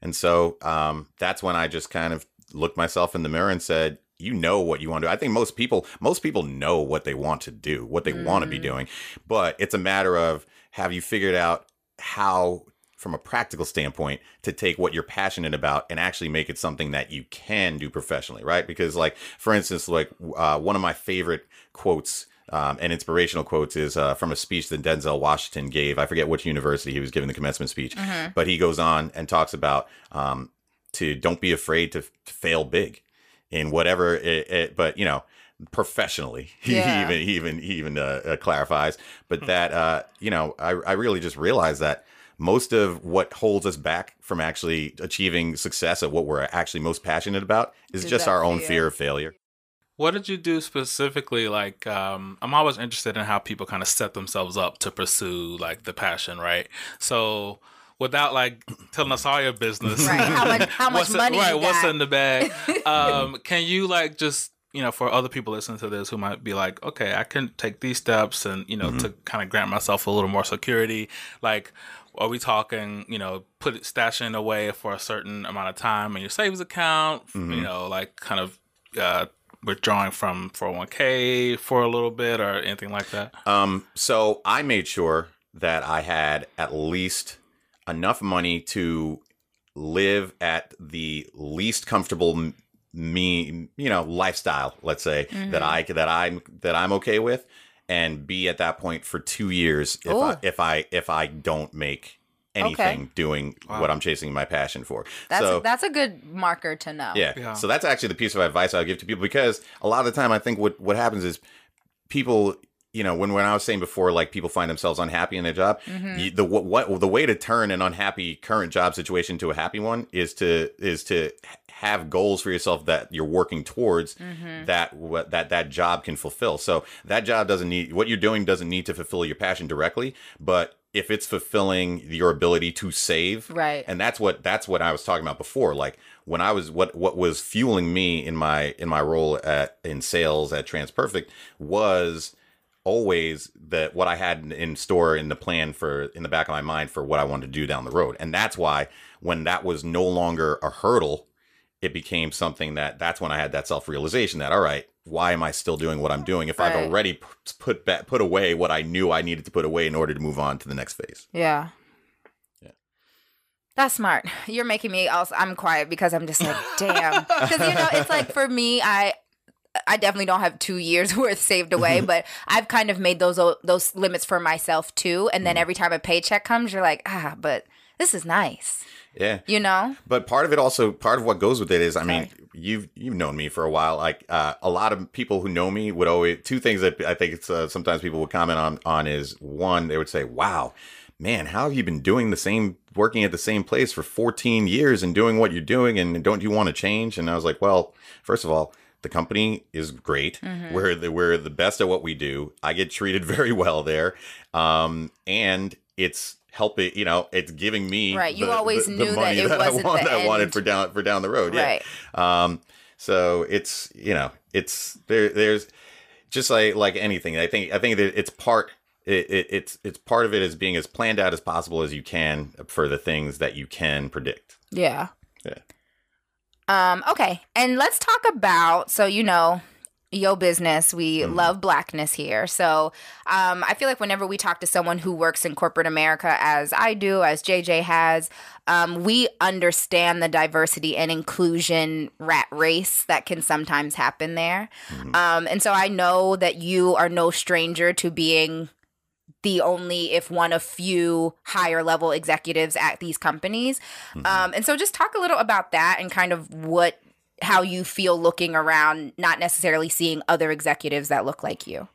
And so um, that's when I just kind of looked myself in the mirror and said, you know what you want to do. I think most people most people know what they want to do, what they mm. want to be doing. But it's a matter of have you figured out how from a practical standpoint to take what you're passionate about and actually make it something that you can do professionally, right? Because like for instance, like uh, one of my favorite quotes um, and inspirational quotes is uh, from a speech that Denzel Washington gave. I forget which university he was giving the commencement speech, mm-hmm. but he goes on and talks about um, to don't be afraid to, to fail big in whatever it, it, but you know professionally yeah. he even he even he even uh, uh, clarifies but hmm. that uh you know I, I really just realized that most of what holds us back from actually achieving success at what we're actually most passionate about is, is just our own fear. fear of failure what did you do specifically like um, i'm always interested in how people kind of set themselves up to pursue like the passion right so without like telling us all your business. Right. How much, how much money? right. what's in the bag? Um, can you like just you know for other people listening to this who might be like, okay, I can take these steps and you know mm-hmm. to kind of grant myself a little more security. Like, are we talking? You know, put it stashing away for a certain amount of time in your savings account. Mm-hmm. You know, like kind of. Uh, withdrawing from 401k for a little bit or anything like that? Um, so I made sure that I had at least enough money to live at the least comfortable me you know lifestyle let's say mm-hmm. that i that i'm that i'm okay with and be at that point for two years if Ooh. i if i if i don't make anything okay. doing wow. what i'm chasing my passion for that's so a, that's a good marker to know yeah. yeah so that's actually the piece of advice i'll give to people because a lot of the time i think what what happens is people you know when when I was saying before, like people find themselves unhappy in their job. Mm-hmm. You, the what, what the way to turn an unhappy current job situation to a happy one is to is to have goals for yourself that you're working towards mm-hmm. that what that that job can fulfill. So that job doesn't need what you're doing doesn't need to fulfill your passion directly, but if it's fulfilling your ability to save, right? And that's what that's what I was talking about before. Like when I was what what was fueling me in my in my role at in sales at TransPerfect was always that what I had in store in the plan for in the back of my mind for what I wanted to do down the road. And that's why when that was no longer a hurdle, it became something that that's when I had that self-realization that all right, why am I still doing what I'm doing if right. I've already put back, put away what I knew I needed to put away in order to move on to the next phase. Yeah. Yeah. That's smart. You're making me also I'm quiet because I'm just like, damn. Cuz you know, it's like for me I I definitely don't have two years worth saved away, but I've kind of made those those limits for myself too. And then mm-hmm. every time a paycheck comes, you're like, ah, but this is nice. Yeah, you know. But part of it also, part of what goes with it is, I Sorry. mean, you've you've known me for a while. Like uh, a lot of people who know me would always two things that I think it's uh, sometimes people would comment on on is one they would say, "Wow, man, how have you been doing the same, working at the same place for 14 years and doing what you're doing, and don't you want to change?" And I was like, "Well, first of all." The company is great. Mm-hmm. We're the we're the best at what we do. I get treated very well there, um, and it's helping. You know, it's giving me right. You the, always the, knew the money that, that I, want, that I wanted for down for down the road. Right. Yeah. Um, so it's you know it's there. There's just like like anything. I think I think that it's part it, it, it's it's part of it as being as planned out as possible as you can for the things that you can predict. Yeah. Yeah. Um, okay. And let's talk about so you know, yo business. We mm. love blackness here. So um, I feel like whenever we talk to someone who works in corporate America, as I do, as JJ has, um, we understand the diversity and inclusion rat race that can sometimes happen there. Mm-hmm. Um, and so I know that you are no stranger to being the only, if one of few, higher level executives at these companies. Mm-hmm. Um, and so just talk a little about that and kind of what how you feel looking around, not necessarily seeing other executives that look like you.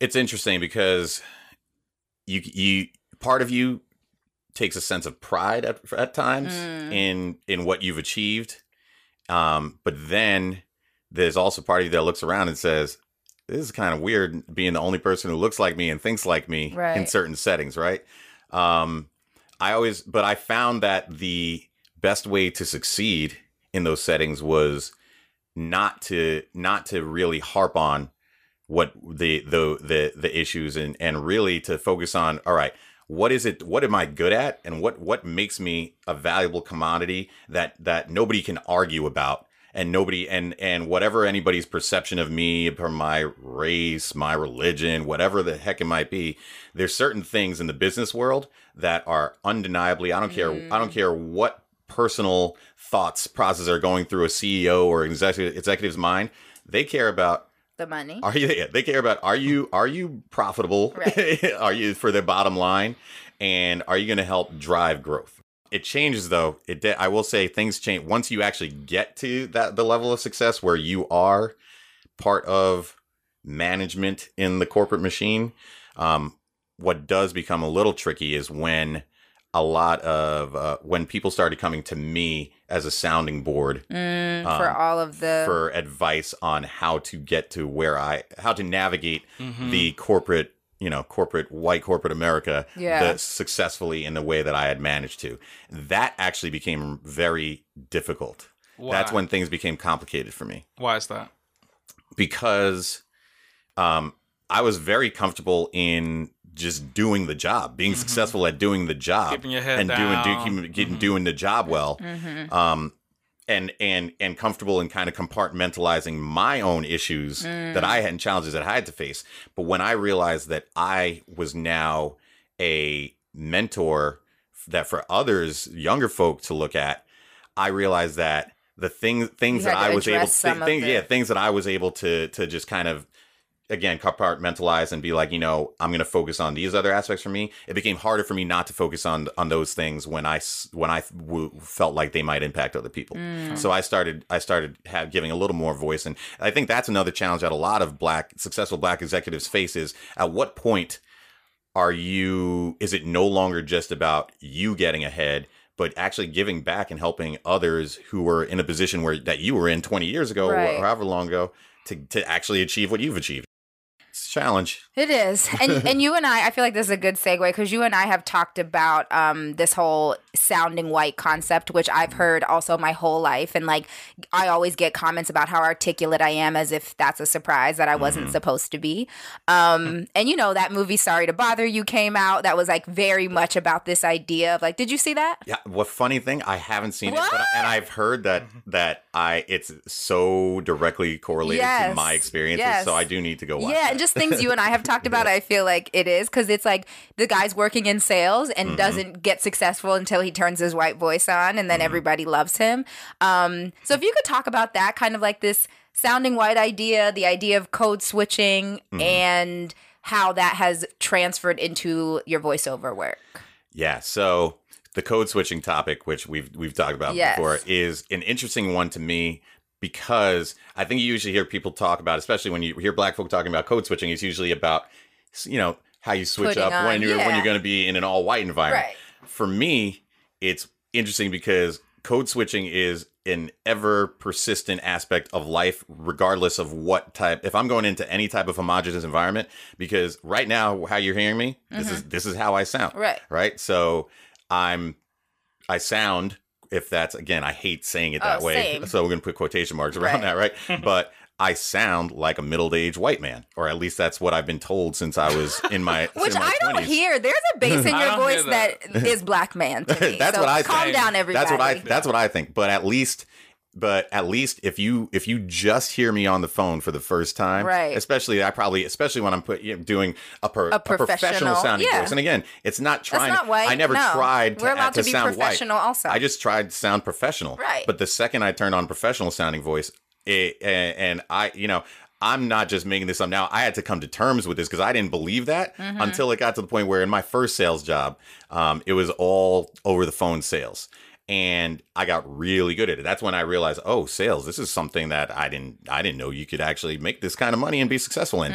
It's interesting because you you part of you takes a sense of pride at, at times mm. in in what you've achieved, um, but then there's also part of you that looks around and says, "This is kind of weird being the only person who looks like me and thinks like me right. in certain settings." Right? Um, I always, but I found that the best way to succeed in those settings was not to not to really harp on what the the the the issues and and really to focus on all right what is it what am i good at and what what makes me a valuable commodity that that nobody can argue about and nobody and and whatever anybody's perception of me from my race my religion whatever the heck it might be there's certain things in the business world that are undeniably i don't care mm. i don't care what personal thoughts process are going through a CEO or executive executive's mind. They care about the money. Are you? They care about are you are you profitable? Right. are you for the bottom line? And are you going to help drive growth? It changes though. It I will say things change once you actually get to that the level of success where you are part of management in the corporate machine. Um, what does become a little tricky is when a lot of uh, when people started coming to me as a sounding board mm, um, for all of the for advice on how to get to where I how to navigate mm-hmm. the corporate you know corporate white corporate America yeah. the, successfully in the way that I had managed to. That actually became very difficult. Why? That's when things became complicated for me. Why is that? Because um, I was very comfortable in just doing the job, being mm-hmm. successful at doing the job, keeping your head and down. doing do, getting, mm-hmm. doing the job well, mm-hmm. um, and and and comfortable in kind of compartmentalizing my own issues mm. that I had and challenges that I had to face. But when I realized that I was now a mentor that for others, younger folk to look at, I realized that the things things that I was able to things, yeah things that I was able to to just kind of again compartmentalize and be like you know i'm going to focus on these other aspects for me it became harder for me not to focus on on those things when i when I w- felt like they might impact other people mm. so i started i started have, giving a little more voice and i think that's another challenge that a lot of black successful black executives face is at what point are you is it no longer just about you getting ahead but actually giving back and helping others who were in a position where that you were in 20 years ago right. or however long ago to, to actually achieve what you've achieved challenge. It is. And and you and I, I feel like this is a good segue because you and I have talked about um, this whole sounding white concept, which I've heard also my whole life. And like, I always get comments about how articulate I am as if that's a surprise that I wasn't mm-hmm. supposed to be. Um, and you know, that movie, Sorry to Bother You, came out. That was like very much about this idea of like, did you see that? Yeah. What funny thing? I haven't seen what? it, but, and I've heard that, that I, it's so directly correlated yes. to my experiences. Yes. So I do need to go watch Yeah. That. And just things you and I have talked about, I feel like it is because it's like the guy's working in sales and mm-hmm. doesn't get successful until he turns his white voice on and then mm-hmm. everybody loves him. Um, so if you could talk about that, kind of like this sounding white idea, the idea of code switching, mm-hmm. and how that has transferred into your voiceover work. Yeah. So the code switching topic, which we've we've talked about yes. before, is an interesting one to me because I think you usually hear people talk about, especially when you hear black folk talking about code switching, it's usually about you know how you switch Putting up on, when you're yeah. when you're going to be in an all white environment. Right. For me, it's interesting because code switching is an ever persistent aspect of life regardless of what type if i'm going into any type of homogenous environment because right now how you're hearing me mm-hmm. this is mm-hmm. this is how i sound right right so i'm i sound if that's again i hate saying it that oh, way same. so we're gonna put quotation marks around right. that right but I sound like a middle-aged white man, or at least that's what I've been told since I was in my which in my I don't hear. There's a bass in your voice that. that is black man to me. that's so what I calm think. down, everybody. That's what I. That's what I think. But at least but at least if you if you just hear me on the phone for the first time, Right. Especially I probably especially when I'm put, you know, doing a, per, a professional, professional- sounding yeah. voice. And again, it's not trying. That's not white, I never no. tried to, We're allowed to, to be sound professional white. also. I just tried to sound professional. Right. But the second I turned on professional sounding voice, it, and, and I, you know. I'm not just making this up now. I had to come to terms with this because I didn't believe that Mm-hmm. until it got to the point where in my first sales job, um, it was all over the phone sales and I got really good at it. That's when I realized, oh, sales, this is something that I didn't I didn't know you could actually make this kind of money and be successful in.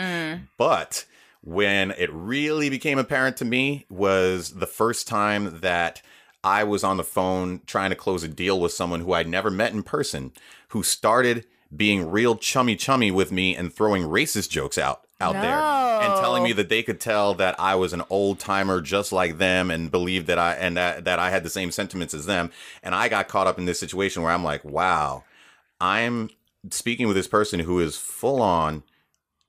But when it really became apparent to me was the first time that I was on the phone trying to close a deal with someone who I'd never met in person, who started being real chummy chummy with me and throwing racist jokes out out there and telling me that they could tell that I was an old timer just like them and believed that I and that, that I had the same sentiments as them. And I got caught up in this situation where I'm like, wow, I'm speaking with this person who is full on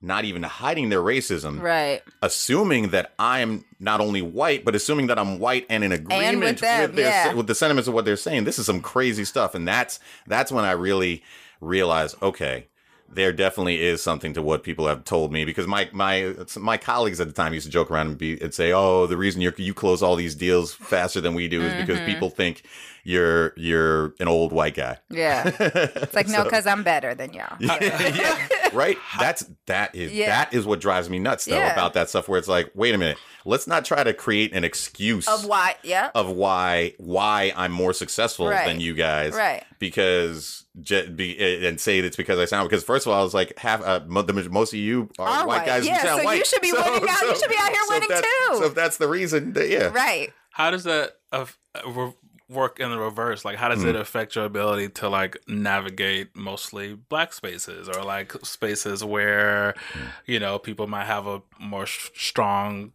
not even hiding their racism, Right. assuming that I'm not only white, but assuming that I'm white and in agreement with them, their, yeah. with the sentiments of what they're saying. This is some crazy stuff, and that's that's when I really realized, okay, there definitely is something to what people have told me because my my my colleagues at the time used to joke around and be and say, "Oh, the reason you you close all these deals faster than we do is because Mm-hmm. people think you're you're an old white guy." Yeah. It's like, no, because I'm better than y'all. yeah, right. That's that is Yeah. that is what drives me nuts though Yeah. about that stuff. Where it's like, wait a minute, let's not try to create an excuse Of why? Yeah. of why why I'm more successful Right. than you guys, Right. Because j- be, and say it's because I sound because first of all, I was like half uh, mo- the, most of you are All white white. guys. Yeah, who sound so white. you should be winning out- you should be out here so winning that's- too. So if that's the reason, that, yeah, Right. How does that uh, re- work in the reverse? Like, how does hmm. it affect your ability to like navigate mostly black spaces or like spaces where hmm. you know people might have a more sh- strong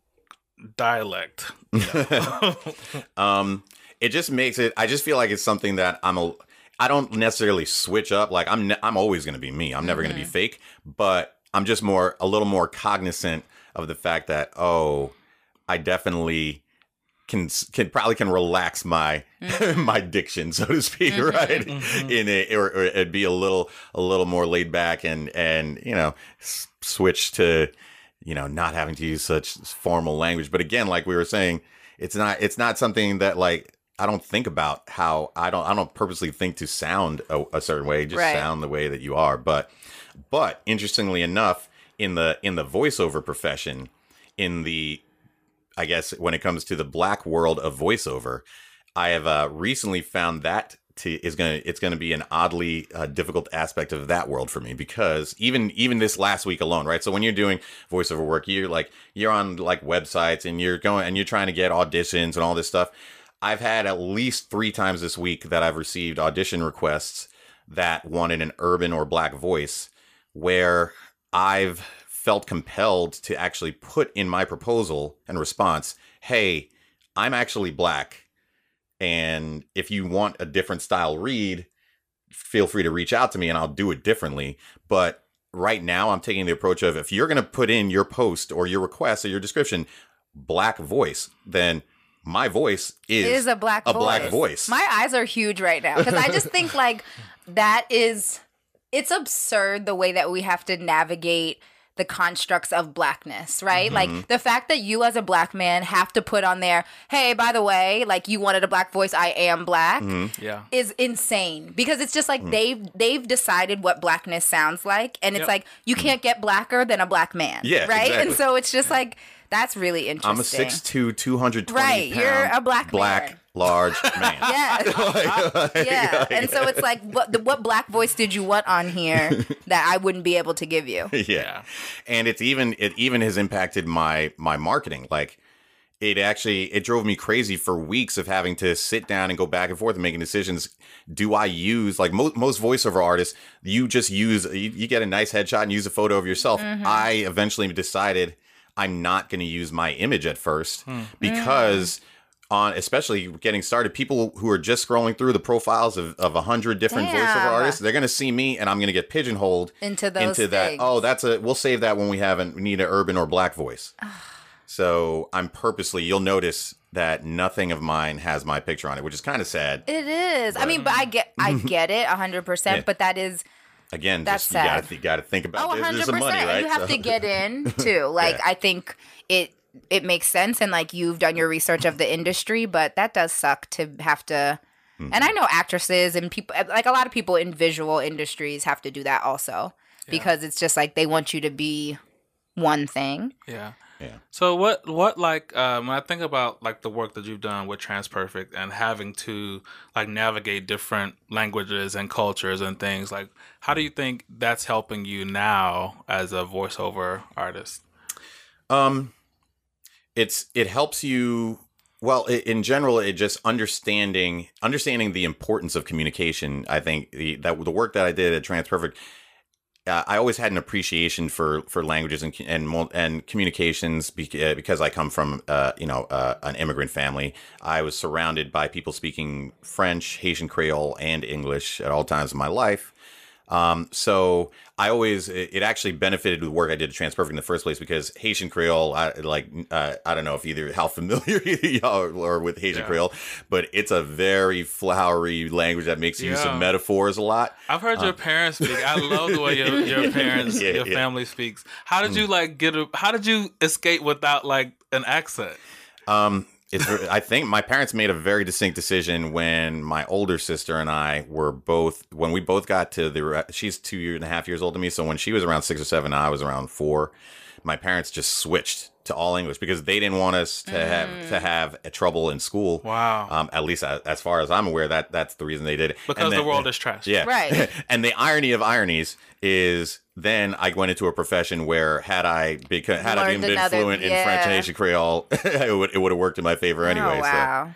dialect? You know? um it just makes it i just feel like it's something that i'm a i don't necessarily switch up like i'm ne- i'm always going to be me i'm never going to be mm-hmm. fake but i'm just more a little more cognizant of the fact that oh i definitely can can probably can relax my my mm-hmm. diction so to speak mm-hmm. right? Mm-hmm. In a or, or it'd be a little a little more laid back and and you know s- switch to you know not having to use such formal language. But again like we were saying it's not it's not something that like I don't think about how I don't I don't purposely think to sound a, a certain way just Right. sound the way that you are. But but interestingly enough in the in the voiceover profession in the I guess when it comes to the black world of voiceover I have uh, recently found that to is going to it's going to be an oddly uh, difficult aspect of that world for me because even even this last week alone, right? So when you're doing voiceover work, you're like you're on like websites and you're going and you're trying to get auditions and all this stuff. I've had at least three times this week that I've received audition requests that wanted an urban or black voice, where I've felt compelled to actually put in my proposal and response, "Hey, I'm actually black." And if you want a different style read, feel free to reach out to me and I'll do it differently. But right now, I'm taking the approach of if you're going to put in your post or your request or your description, black voice, then my voice is, is a black a voice. black voice. My eyes are huge right now because I just think like that is it's absurd the way that we have to navigate the constructs of blackness, right? Mm-hmm. Like the fact that you as a black man have to put on there, hey, by the way, like you wanted a black voice, I am black. Mm-hmm. yeah. Is insane because it's just like Mm. they've they've decided what blackness sounds like, and it's Yep. like you can't get blacker than a black man, Mm. Yeah, right? exactly. And so it's just like that's really interesting. I'm a 6'2", 220 Right, pound you're a black black man. Large man. Yeah. yeah. And so it's like, what the, what black voice did you want on here that I wouldn't be able to give you? yeah. And it's even it even has impacted my my marketing. Like it actually it drove me crazy for weeks of having to sit down and go back and forth and making decisions. Do I use like most most voiceover artists? You just use you, you get a nice headshot and use a photo of yourself. Mm-hmm. I eventually decided I'm not going to use my image at first hmm. because. On especially getting started, people who are just scrolling through the profiles of, of a hundred different voiceover artists, they're gonna see me and I'm gonna get pigeonholed Into those into that. Oh, that's a. We'll save that when we have an, we need an urban or black voice. so I'm purposely. You'll notice that nothing of mine has my picture on it, which is kind of sad. It is. is. But, I mean, but I get I get it 100%, yeah. but that is again, that's just, sad. You got to think about oh, 100%. This, this money, right? You have so. to get in too. Like yeah. I think it it makes sense and like you've done your research of the industry, but that does suck to have to mm-hmm. and I know actresses and people like a lot of people in visual industries have to do that also yeah. because it's just like they want you to be one thing. Yeah. Yeah. So what what like um, when I think about like the work that you've done with TransPerfect and having to like navigate different languages and cultures and things like how do you think that's helping you now as a voiceover artist? Um it's it helps you well in general it just understanding understanding the importance of communication i think the that the work that i did at transperfect uh, I always had an appreciation for for languages and and and communications uh, because I come from uh, you know uh, an immigrant family. I was surrounded by people speaking French, Haitian Creole, and English at all times of my life. Um, so I always it, it, actually benefited the work I did at TransPerfect in the first place because Haitian Creole, I like uh, I don't know if either how familiar y'all are with Haitian yeah. Creole, but it's a very flowery language that makes yeah. use of metaphors a lot. I've heard um, your parents speak. I love the way your, your parents, yeah, your family speaks. How did you mm. like get? A, how did you escape without like an accent? Um, I think my parents made a very distinct decision when my older sister and I were both when we both got to the. She's two and a half years older than me, so when she was around six or seven, I was around four. My parents just switched to all English because they didn't want us to mm. have to have a trouble in school. Wow. Um, at least as, as, far as I'm aware, that that's the reason they did it. Because then, the world is trash. Yeah. Right. and the irony of ironies is then I went into a profession where had I become had I been another, fluent yeah. in French and Haitian Creole, it would it would have worked in my favor oh, anyway. Oh, wow. So.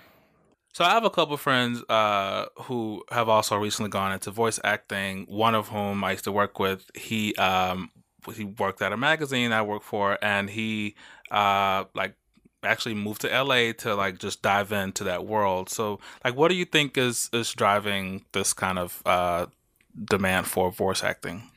So I have a couple friends uh, who have also recently gone into voice acting. One of whom I used to work with. He um, he worked at a magazine I worked for, and he uh, like actually moved to LA to like just dive into that world. So like, what do you think is is driving this kind of uh, demand for voice acting?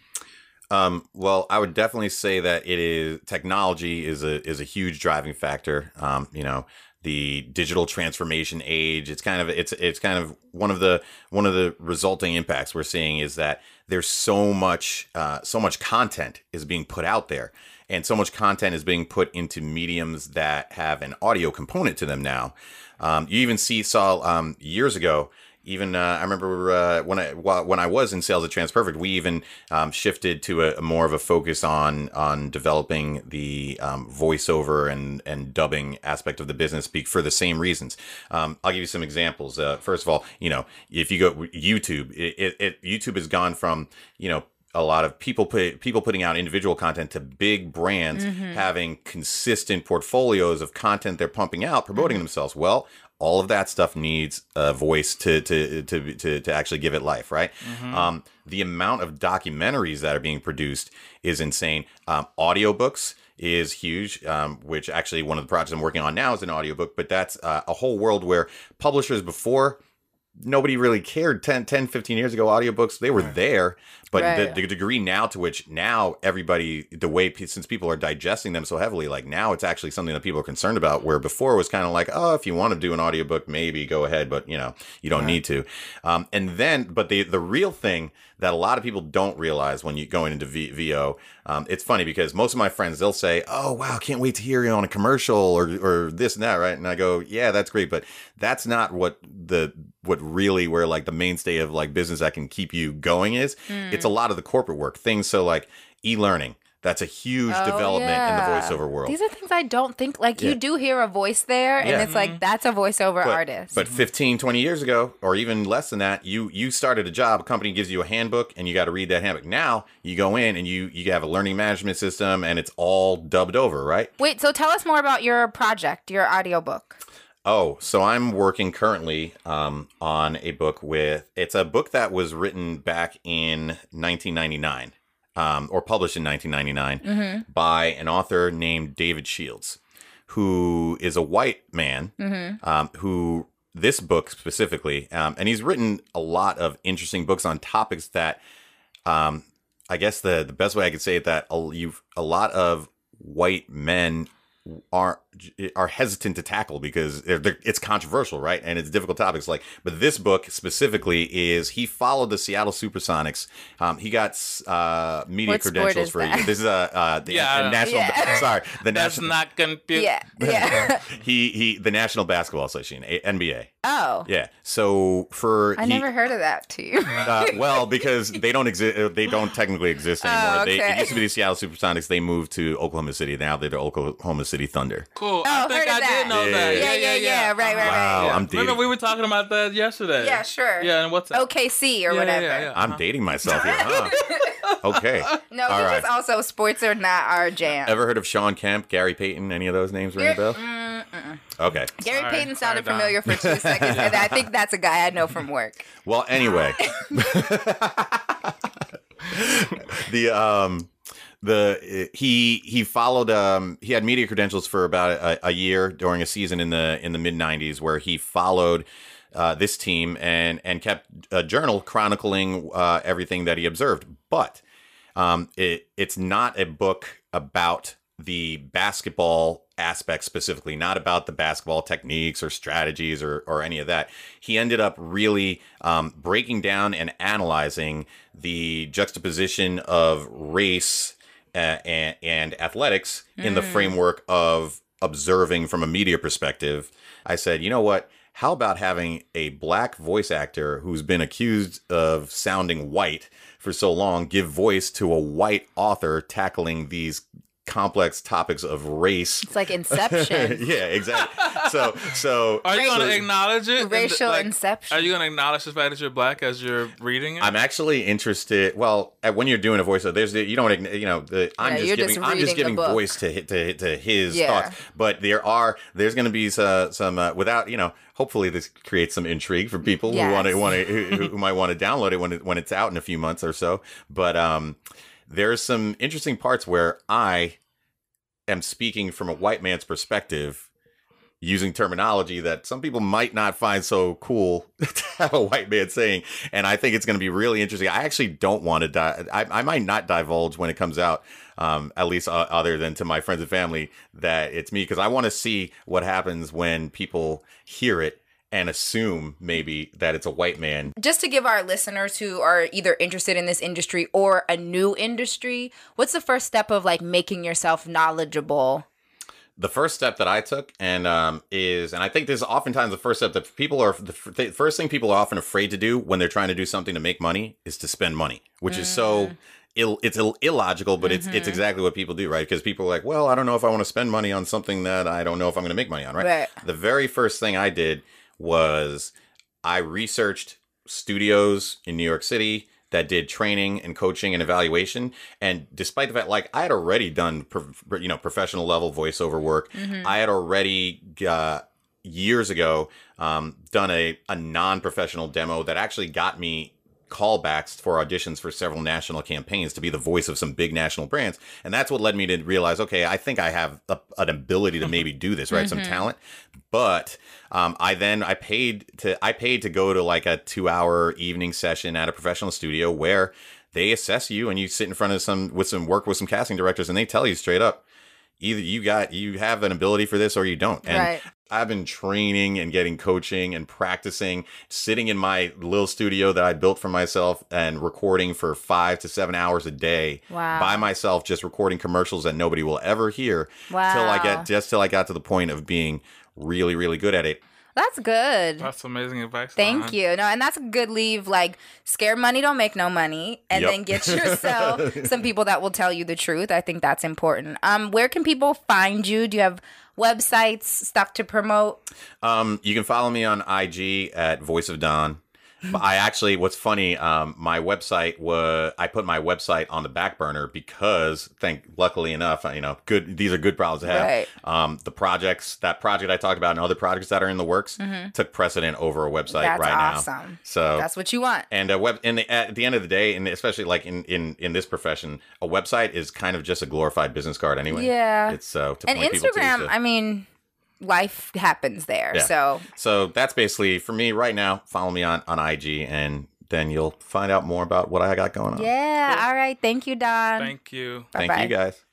Um, well, I would definitely say that it is technology is a is a huge driving factor. Um, you know, the digital transformation age. It's kind of it's it's kind of one of the one of the resulting impacts we're seeing is that there's so much uh, so much content is being put out there, and so much content is being put into mediums that have an audio component to them now. Um, you even see saw um, years ago even uh, I remember uh, when I when I was in sales at TransPerfect, we even um, shifted to a, a, more of a focus on on developing the um, voiceover and and dubbing aspect of the business for the same reasons. Um, I'll give you some examples. Uh, first of all, you know, if you go YouTube, it, it, it YouTube has gone from you know a lot of people put people putting out individual content to big brands mm-hmm. having consistent portfolios of content they're pumping out promoting mm-hmm. themselves well all of that stuff needs a voice to to to to, to actually give it life, right? Mm-hmm. Um, the amount of documentaries that are being produced is insane. Um, audiobooks is huge, um, which actually one of the projects I'm working on now is an audiobook, but that's uh, a whole world where publishers before nobody really cared 10, 10 15 years ago audiobooks they were right. there but right. the, the, degree now to which now everybody the way since people are digesting them so heavily like now it's actually something that people are concerned about where before it was kind of like oh if you want to do an audiobook maybe go ahead but you know you don't right. need to um, and then but the the real thing that a lot of people don't realize when you going into v- vo um, it's funny because most of my friends they'll say oh wow can't wait to hear you on a commercial or or this and that right and i go yeah that's great but that's not what the what really where like the mainstay of like business that can keep you going is. Mm. It's a lot of the corporate work things. So like e-learning. That's a huge oh, development yeah. in the voiceover world. These are things I don't think like yeah. you do hear a voice there and yeah. it's like mm-hmm. that's a voiceover but, artist. But 15, 20 years ago or even less than that, you you started a job, a company gives you a handbook and you got to read that handbook. Now, you go in and you you have a learning management system and it's all dubbed over, right? Wait, so tell us more about your project, your audiobook. Oh, so I'm working currently um, on a book with. It's a book that was written back in 1999, um, or published in 1999 mm-hmm. by an author named David Shields, who is a white man mm-hmm. um, who this book specifically, um, and he's written a lot of interesting books on topics that, um, I guess the the best way I could say it that a, you've a lot of white men are are hesitant to tackle because it's controversial, right? And it's difficult topics. Like, but this book specifically is he followed the Seattle SuperSonics. Um, he got uh, media what credentials for that? this is a uh, the, yeah, national. Yeah. Sorry, the That's national. not gonna. Yeah, yeah. he he the National Basketball Association, NBA. Oh. Yeah. So for I he, never heard of that too. uh, well, because they don't exist. They don't technically exist oh, anymore. Oh, okay. they, it used to be the Seattle SuperSonics. They moved to Oklahoma City. Now they're the Oklahoma City Thunder. Cool. Oh, I think I that. did know yeah, that. Yeah, yeah, yeah. yeah, yeah. Right, right, wow, right. I'm dating. Remember we were talking about that yesterday. Yeah, sure. Yeah, and what's that? OKC or whatever. I'm uh-huh. dating myself here. Huh? okay. No, All right. also sports are not our jam. Ever heard of Shawn Kemp, Gary Payton? Any of those names ring a bell? Okay. Gary Sorry. Payton sounded Sorry, familiar for two seconds, and I think that's a guy I know from work. Well, anyway, the um the he he followed um he had media credentials for about a, a year during a season in the in the mid 90s where he followed uh, this team and and kept a journal chronicling uh, everything that he observed but um, it it's not a book about the basketball aspect specifically, not about the basketball techniques or strategies or, or any of that. He ended up really um, breaking down and analyzing the juxtaposition of race uh, and, and, athletics mm. in the mm. framework of observing from a media perspective. I said, you know what? How about having a black voice actor who's been accused of sounding white for so long give voice to a white author tackling these complex topics of race. It's like Inception. yeah, exactly. So, so are you going to acknowledge it? Racial like, Inception. Are you going to acknowledge the fact that you're black as you're reading it? I'm actually interested. Well, when you're doing a voiceover, there's the, you don't you know the, I'm yeah, just giving just I'm just giving voice to to to his yeah. thoughts. But there are there's going to be some, some uh, without you know hopefully this creates some intrigue for people yes. who want to want to who, who, might want to download it when it when it's out in a few months or so. But um, there's some interesting parts where I am speaking from a white man's perspective using terminology that some people might not find so cool to have a white man saying. And I think it's going to be really interesting. I actually don't want to die. I, I might not divulge when it comes out, um, at least uh, other than to my friends and family, that it's me because I want to see what happens when people hear it and assume maybe that it's a white man. Just to give our listeners who are either interested in this industry or a new industry, what's the first step of like making yourself knowledgeable? The first step that I took and um, is, and I think this is oftentimes the first step that people are the first thing people are often afraid to do when they're trying to do something to make money is to spend money, which mm. is so mm. Ill, it's Ill, illogical, but mm-hmm. it's it's mm-hmm. exactly what people do, right? Because people are like, well, I don't know if I want to spend money on something that I don't know if I'm going to make money on, right? right? The very first thing I did was I researched studios in New York City that did training and coaching and evaluation. And despite the fact, like I had already done, you know, professional level voiceover work, mm-hmm. I had already uh, years ago um, done a, a non professional demo that actually got me callbacks for auditions for several national campaigns to be the voice of some big national brands and that's what led me to realize okay i think i have a, an ability to maybe do this right mm-hmm. some talent but um, i then i paid to i paid to go to like a two hour evening session at a professional studio where they assess you and you sit in front of some with some work with some casting directors and they tell you straight up either you got you have an ability for this or you don't and right. I've been training and getting coaching and practicing, sitting in my little studio that I built for myself and recording for five to seven hours a day wow. by myself, just recording commercials that nobody will ever hear. Wow. Till I get just till I got to the point of being really, really good at it. That's good. That's amazing advice. Thank you. No, and that's a good leave. Like, scare money don't make no money, and yep. then get yourself some people that will tell you the truth. I think that's important. Um, where can people find you? Do you have websites, stuff to promote? Um, you can follow me on IG at Voice of Don. But I actually, what's funny, um, my website was I put my website on the back burner because, thank, luckily enough, you know, good. These are good problems to have. Right. Um, the projects, that project I talked about, and other projects that are in the works, mm-hmm. took precedent over a website that's right awesome. now. So that's what you want. And a web, and at the end of the day, and especially like in in in this profession, a website is kind of just a glorified business card anyway. Yeah, it's so. Uh, and Instagram, to, I mean life happens there. Yeah. So so that's basically for me right now. Follow me on on IG and then you'll find out more about what I got going on. Yeah. Cool. All right. Thank you, Don. Thank you. Bye-bye. Thank you guys.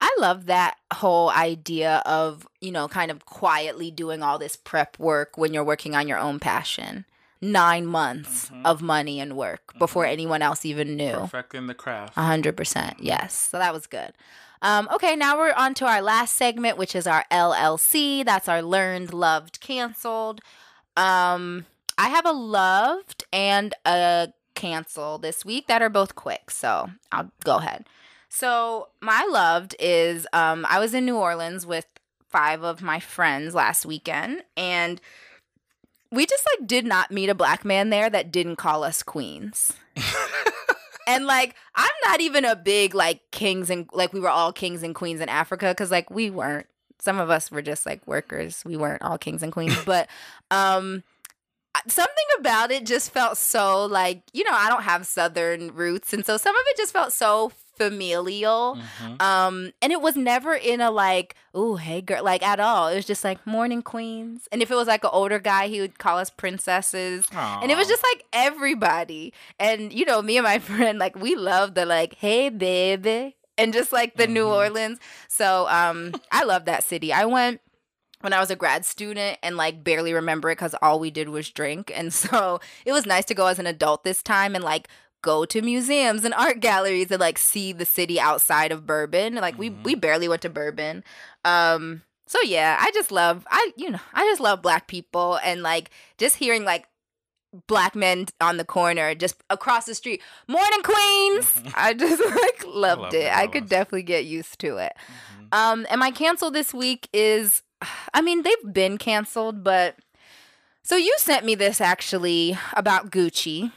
I love that whole idea of, you know, kind of quietly doing all this prep work when you're working on your own passion. Nine months mm-hmm. of money and work mm-hmm. before anyone else even knew. Perfecting the craft. A hundred percent. Yes. So that was good. Um, okay, now we're on to our last segment, which is our LLC. That's our learned, loved, canceled. Um, I have a loved and a cancel this week that are both quick. So I'll go ahead. So my loved is um, I was in New Orleans with five of my friends last weekend, and we just like did not meet a black man there that didn't call us queens. and like I'm not even a big like kings and like we were all kings and queens in Africa because like we weren't. Some of us were just like workers. We weren't all kings and queens, but um something about it just felt so like you know i don't have southern roots and so some of it just felt so familial mm-hmm. um and it was never in a like oh hey girl like at all it was just like morning queens and if it was like an older guy he would call us princesses Aww. and it was just like everybody and you know me and my friend like we love the like hey baby and just like the mm-hmm. new orleans so um i love that city i went when I was a grad student and like barely remember it because all we did was drink. And so it was nice to go as an adult this time and like go to museums and art galleries and like see the city outside of Bourbon. Like we mm-hmm. we barely went to Bourbon. Um so yeah, I just love I you know, I just love black people and like just hearing like black men on the corner just across the street. Morning queens. I just like loved I it. I could definitely get used to it. Mm-hmm. Um and my cancel this week is I mean, they've been canceled, but so you sent me this actually about Gucci.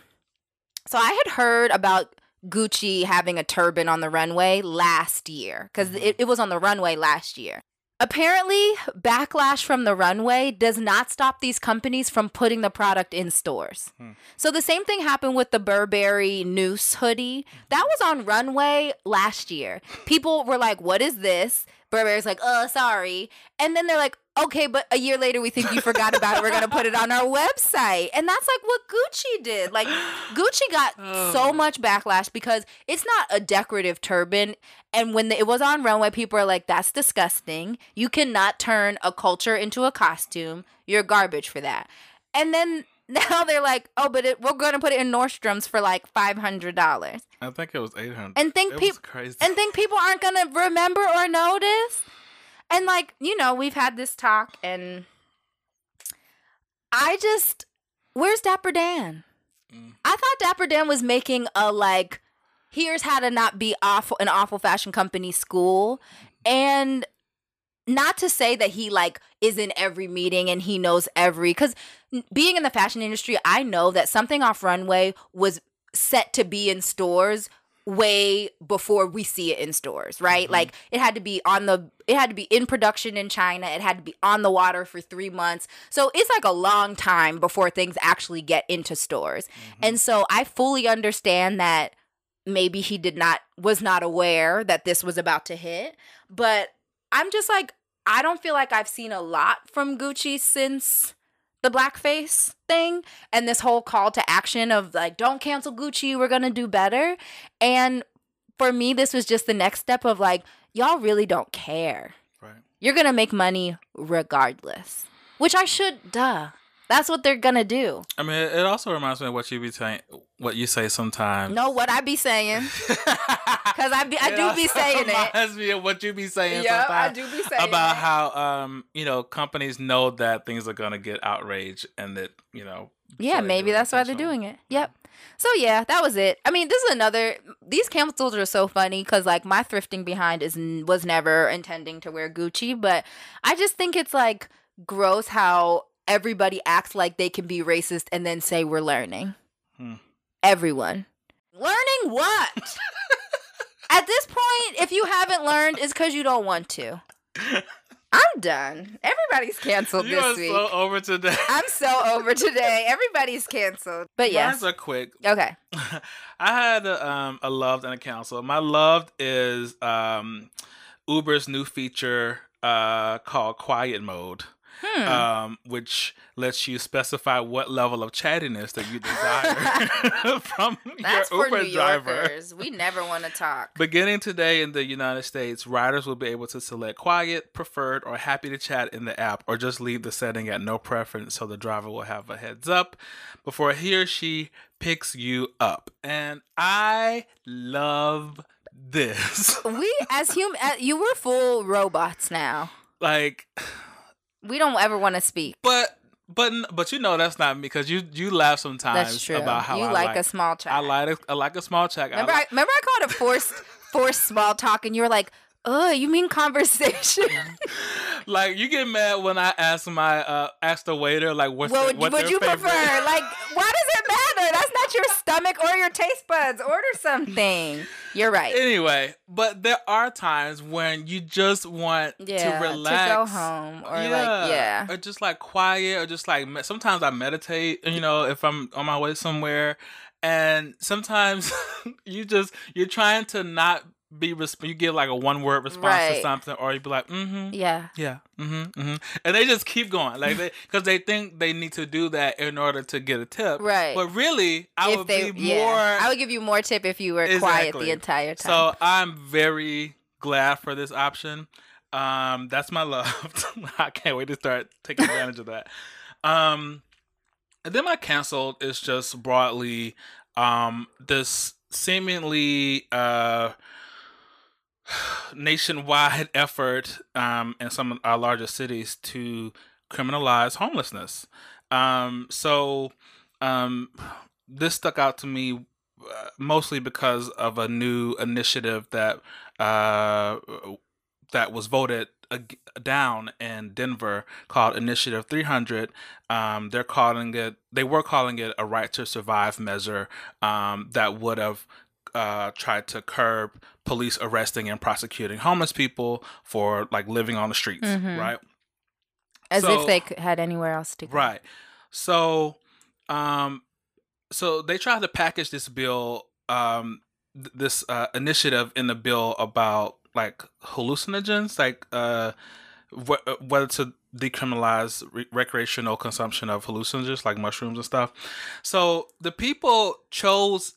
So I had heard about Gucci having a turban on the runway last year because mm-hmm. it, it was on the runway last year. Apparently, backlash from the runway does not stop these companies from putting the product in stores. Hmm. So the same thing happened with the Burberry Noose hoodie. That was on runway last year. People were like, "What is this?" Burberry's like, "Oh, sorry," and then they're like, okay, but a year later we think you forgot about it. We're gonna put it on our website, and that's like what Gucci did. Like Gucci got oh. so much backlash because it's not a decorative turban, and when the, it was on runway, people are like, "That's disgusting. You cannot turn a culture into a costume. You're garbage for that." And then now they're like, "Oh, but it, we're gonna put it in Nordstrom's for like five hundred dollars." I think it was eight hundred. And think people and think people aren't gonna remember or notice. And like, you know, we've had this talk and I just where's Dapper Dan? Mm. I thought Dapper Dan was making a like here's how to not be awful an awful fashion company school and not to say that he like is in every meeting and he knows every cuz being in the fashion industry I know that something off runway was set to be in stores way before we see it in stores, right? Mm-hmm. Like it had to be on the it had to be in production in China, it had to be on the water for 3 months. So it's like a long time before things actually get into stores. Mm-hmm. And so I fully understand that maybe he did not was not aware that this was about to hit, but I'm just like I don't feel like I've seen a lot from Gucci since the blackface thing and this whole call to action of like don't cancel Gucci, we're going to do better. And for me this was just the next step of like y'all really don't care. Right. You're going to make money regardless. Which I should duh. That's what they're gonna do. I mean, it also reminds me of what you be saying, what you say sometimes. No, what I be saying, because I be, I do be saying it. Reminds me of what you be saying. Yeah, I do be saying about it. how um you know companies know that things are gonna get outraged and that you know. Yeah, so maybe that's why they're doing it. Yep. So yeah, that was it. I mean, this is another. These cancels are so funny because like my thrifting behind is was never intending to wear Gucci, but I just think it's like gross how everybody acts like they can be racist and then say we're learning. Hmm. Everyone. Learning what? At this point, if you haven't learned, it's because you don't want to. I'm done. Everybody's canceled you this week. so over today. I'm so over today. Everybody's canceled. But yes. Mine's are quick. Okay. I had a, um, a loved and a cancel. My loved is um, Uber's new feature uh, called Quiet Mode hmm. um, which lets you specify what level of chattiness that you desire from That's your Uber driver. We never want to talk. Beginning today in the United States, riders will be able to select quiet, preferred, or happy to chat in the app, or just leave the setting at no preference so the driver will have a heads up before he or she picks you up. And I love this. we as human, you were full robots now. Like we don't ever want to speak. But but but you know that's not me because you you laugh sometimes about how you I like, like, a small chat. I like a, I like a small chat. Remember I, I remember I called it forced forced small talk, and you were like, "Oh, you mean conversation?" like you get mad when I ask my uh ask the waiter like what's what, the, what would you favorite? prefer? Like, why does it matter? That's not your stomach or your taste buds. Order something. You're right. Anyway, but there are times when you just want yeah, to relax, to go home, or yeah, like yeah, or just like quiet, or just like sometimes I meditate. You know, if I'm on my way somewhere, and sometimes you just you're trying to not be resp- you give like a one word response right. to something or you be like mm-hmm. Yeah. Yeah. Mm-hmm. Mm-hmm. And they just keep going. Like they because they think they need to do that in order to get a tip. Right. But really i if would they, be yeah. more i would give you more tip if you were exactly. quiet the entire time. So i'm very glad for this option. Um that's my love. I can't wait to start taking advantage of that. Um and then my canceled is just broadly um this seemingly uh nationwide effort um, in some of our largest cities to criminalize homelessness. Um, so um, this stuck out to me uh, mostly because of a new initiative that uh, that was voted down in Denver called Initiative 300. Um, they're calling it. They were calling it a right to survive measure um, that would have uh, tried to curb police arresting and prosecuting homeless people for like living on the streets, mm-hmm. right? As so, if they had anywhere else to go. Right. So, um, so they tried to package this bill, um, th- this uh, initiative in the bill about like hallucinogens, like uh, wh- whether to decriminalize re- recreational consumption of hallucinogens like mushrooms and stuff. So the people chose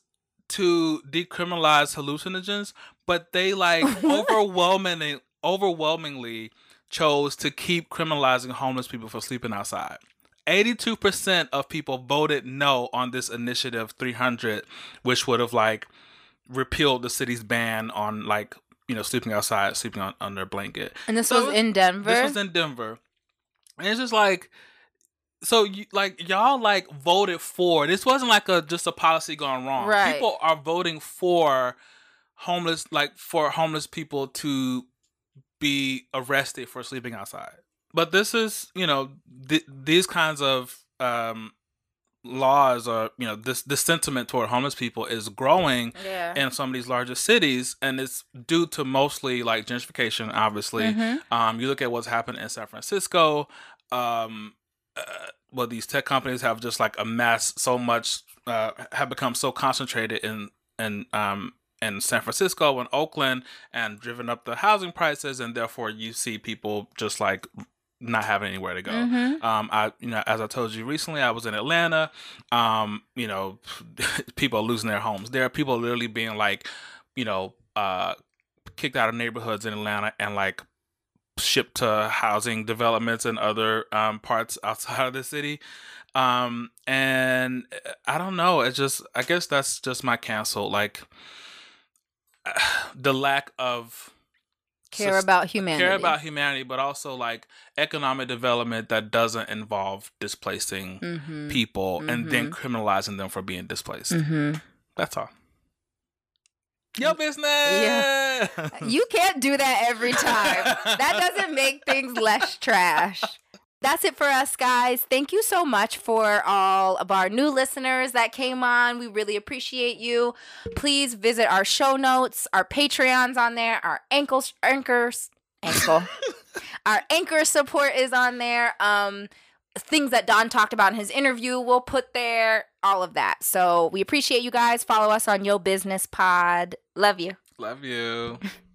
to decriminalize hallucinogens, but they like overwhelmingly overwhelmingly chose to keep criminalizing homeless people for sleeping outside. 82% of people voted no on this initiative 300 which would have like repealed the city's ban on like you know sleeping outside sleeping on under a blanket. And this so was in denver this was in denver. And it's just like so you like y'all like voted for this wasn't like a just a policy gone wrong right people are voting for homeless like for homeless people to be arrested for sleeping outside but this is you know th- these kinds of um laws or you know this this sentiment toward homeless people is growing yeah. in some of these larger cities and it's due to mostly like gentrification obviously mm-hmm. um you look at what's happened in san francisco um uh, well, these tech companies have just like amassed so much, uh, have become so concentrated in in um in San Francisco and Oakland, and driven up the housing prices, and therefore you see people just like not having anywhere to go. Mm-hmm. Um, I, you know, as I told you recently, I was in Atlanta. Um, you know, people are losing their homes. There are people literally being like, you know, uh, kicked out of neighborhoods in Atlanta and like shipped to housing developments and other um, parts outside of the city. Um, and uh, I don't know. It's just, I guess that's just my cancel. Like the lack of care about humanity, care about humanity, but also like economic development that doesn't involve displacing mm-hmm. people mm-hmm. and then mm-hmm. criminalizing them for being displaced. Mm-hmm. That's all. Your business. Yeah. You can't do that every time. that doesn't make things less trash. That's it for us, guys. Thank you so much for all of our new listeners that came on. We really appreciate you. Please visit our show notes, our Patreons on there, our ankles, anchors, ankle. our anchor support is on there. Um, things that Don talked about in his interview, we'll put there, all of that. So we appreciate you guys. Follow us on Yo Business Pod. Love you. Love you.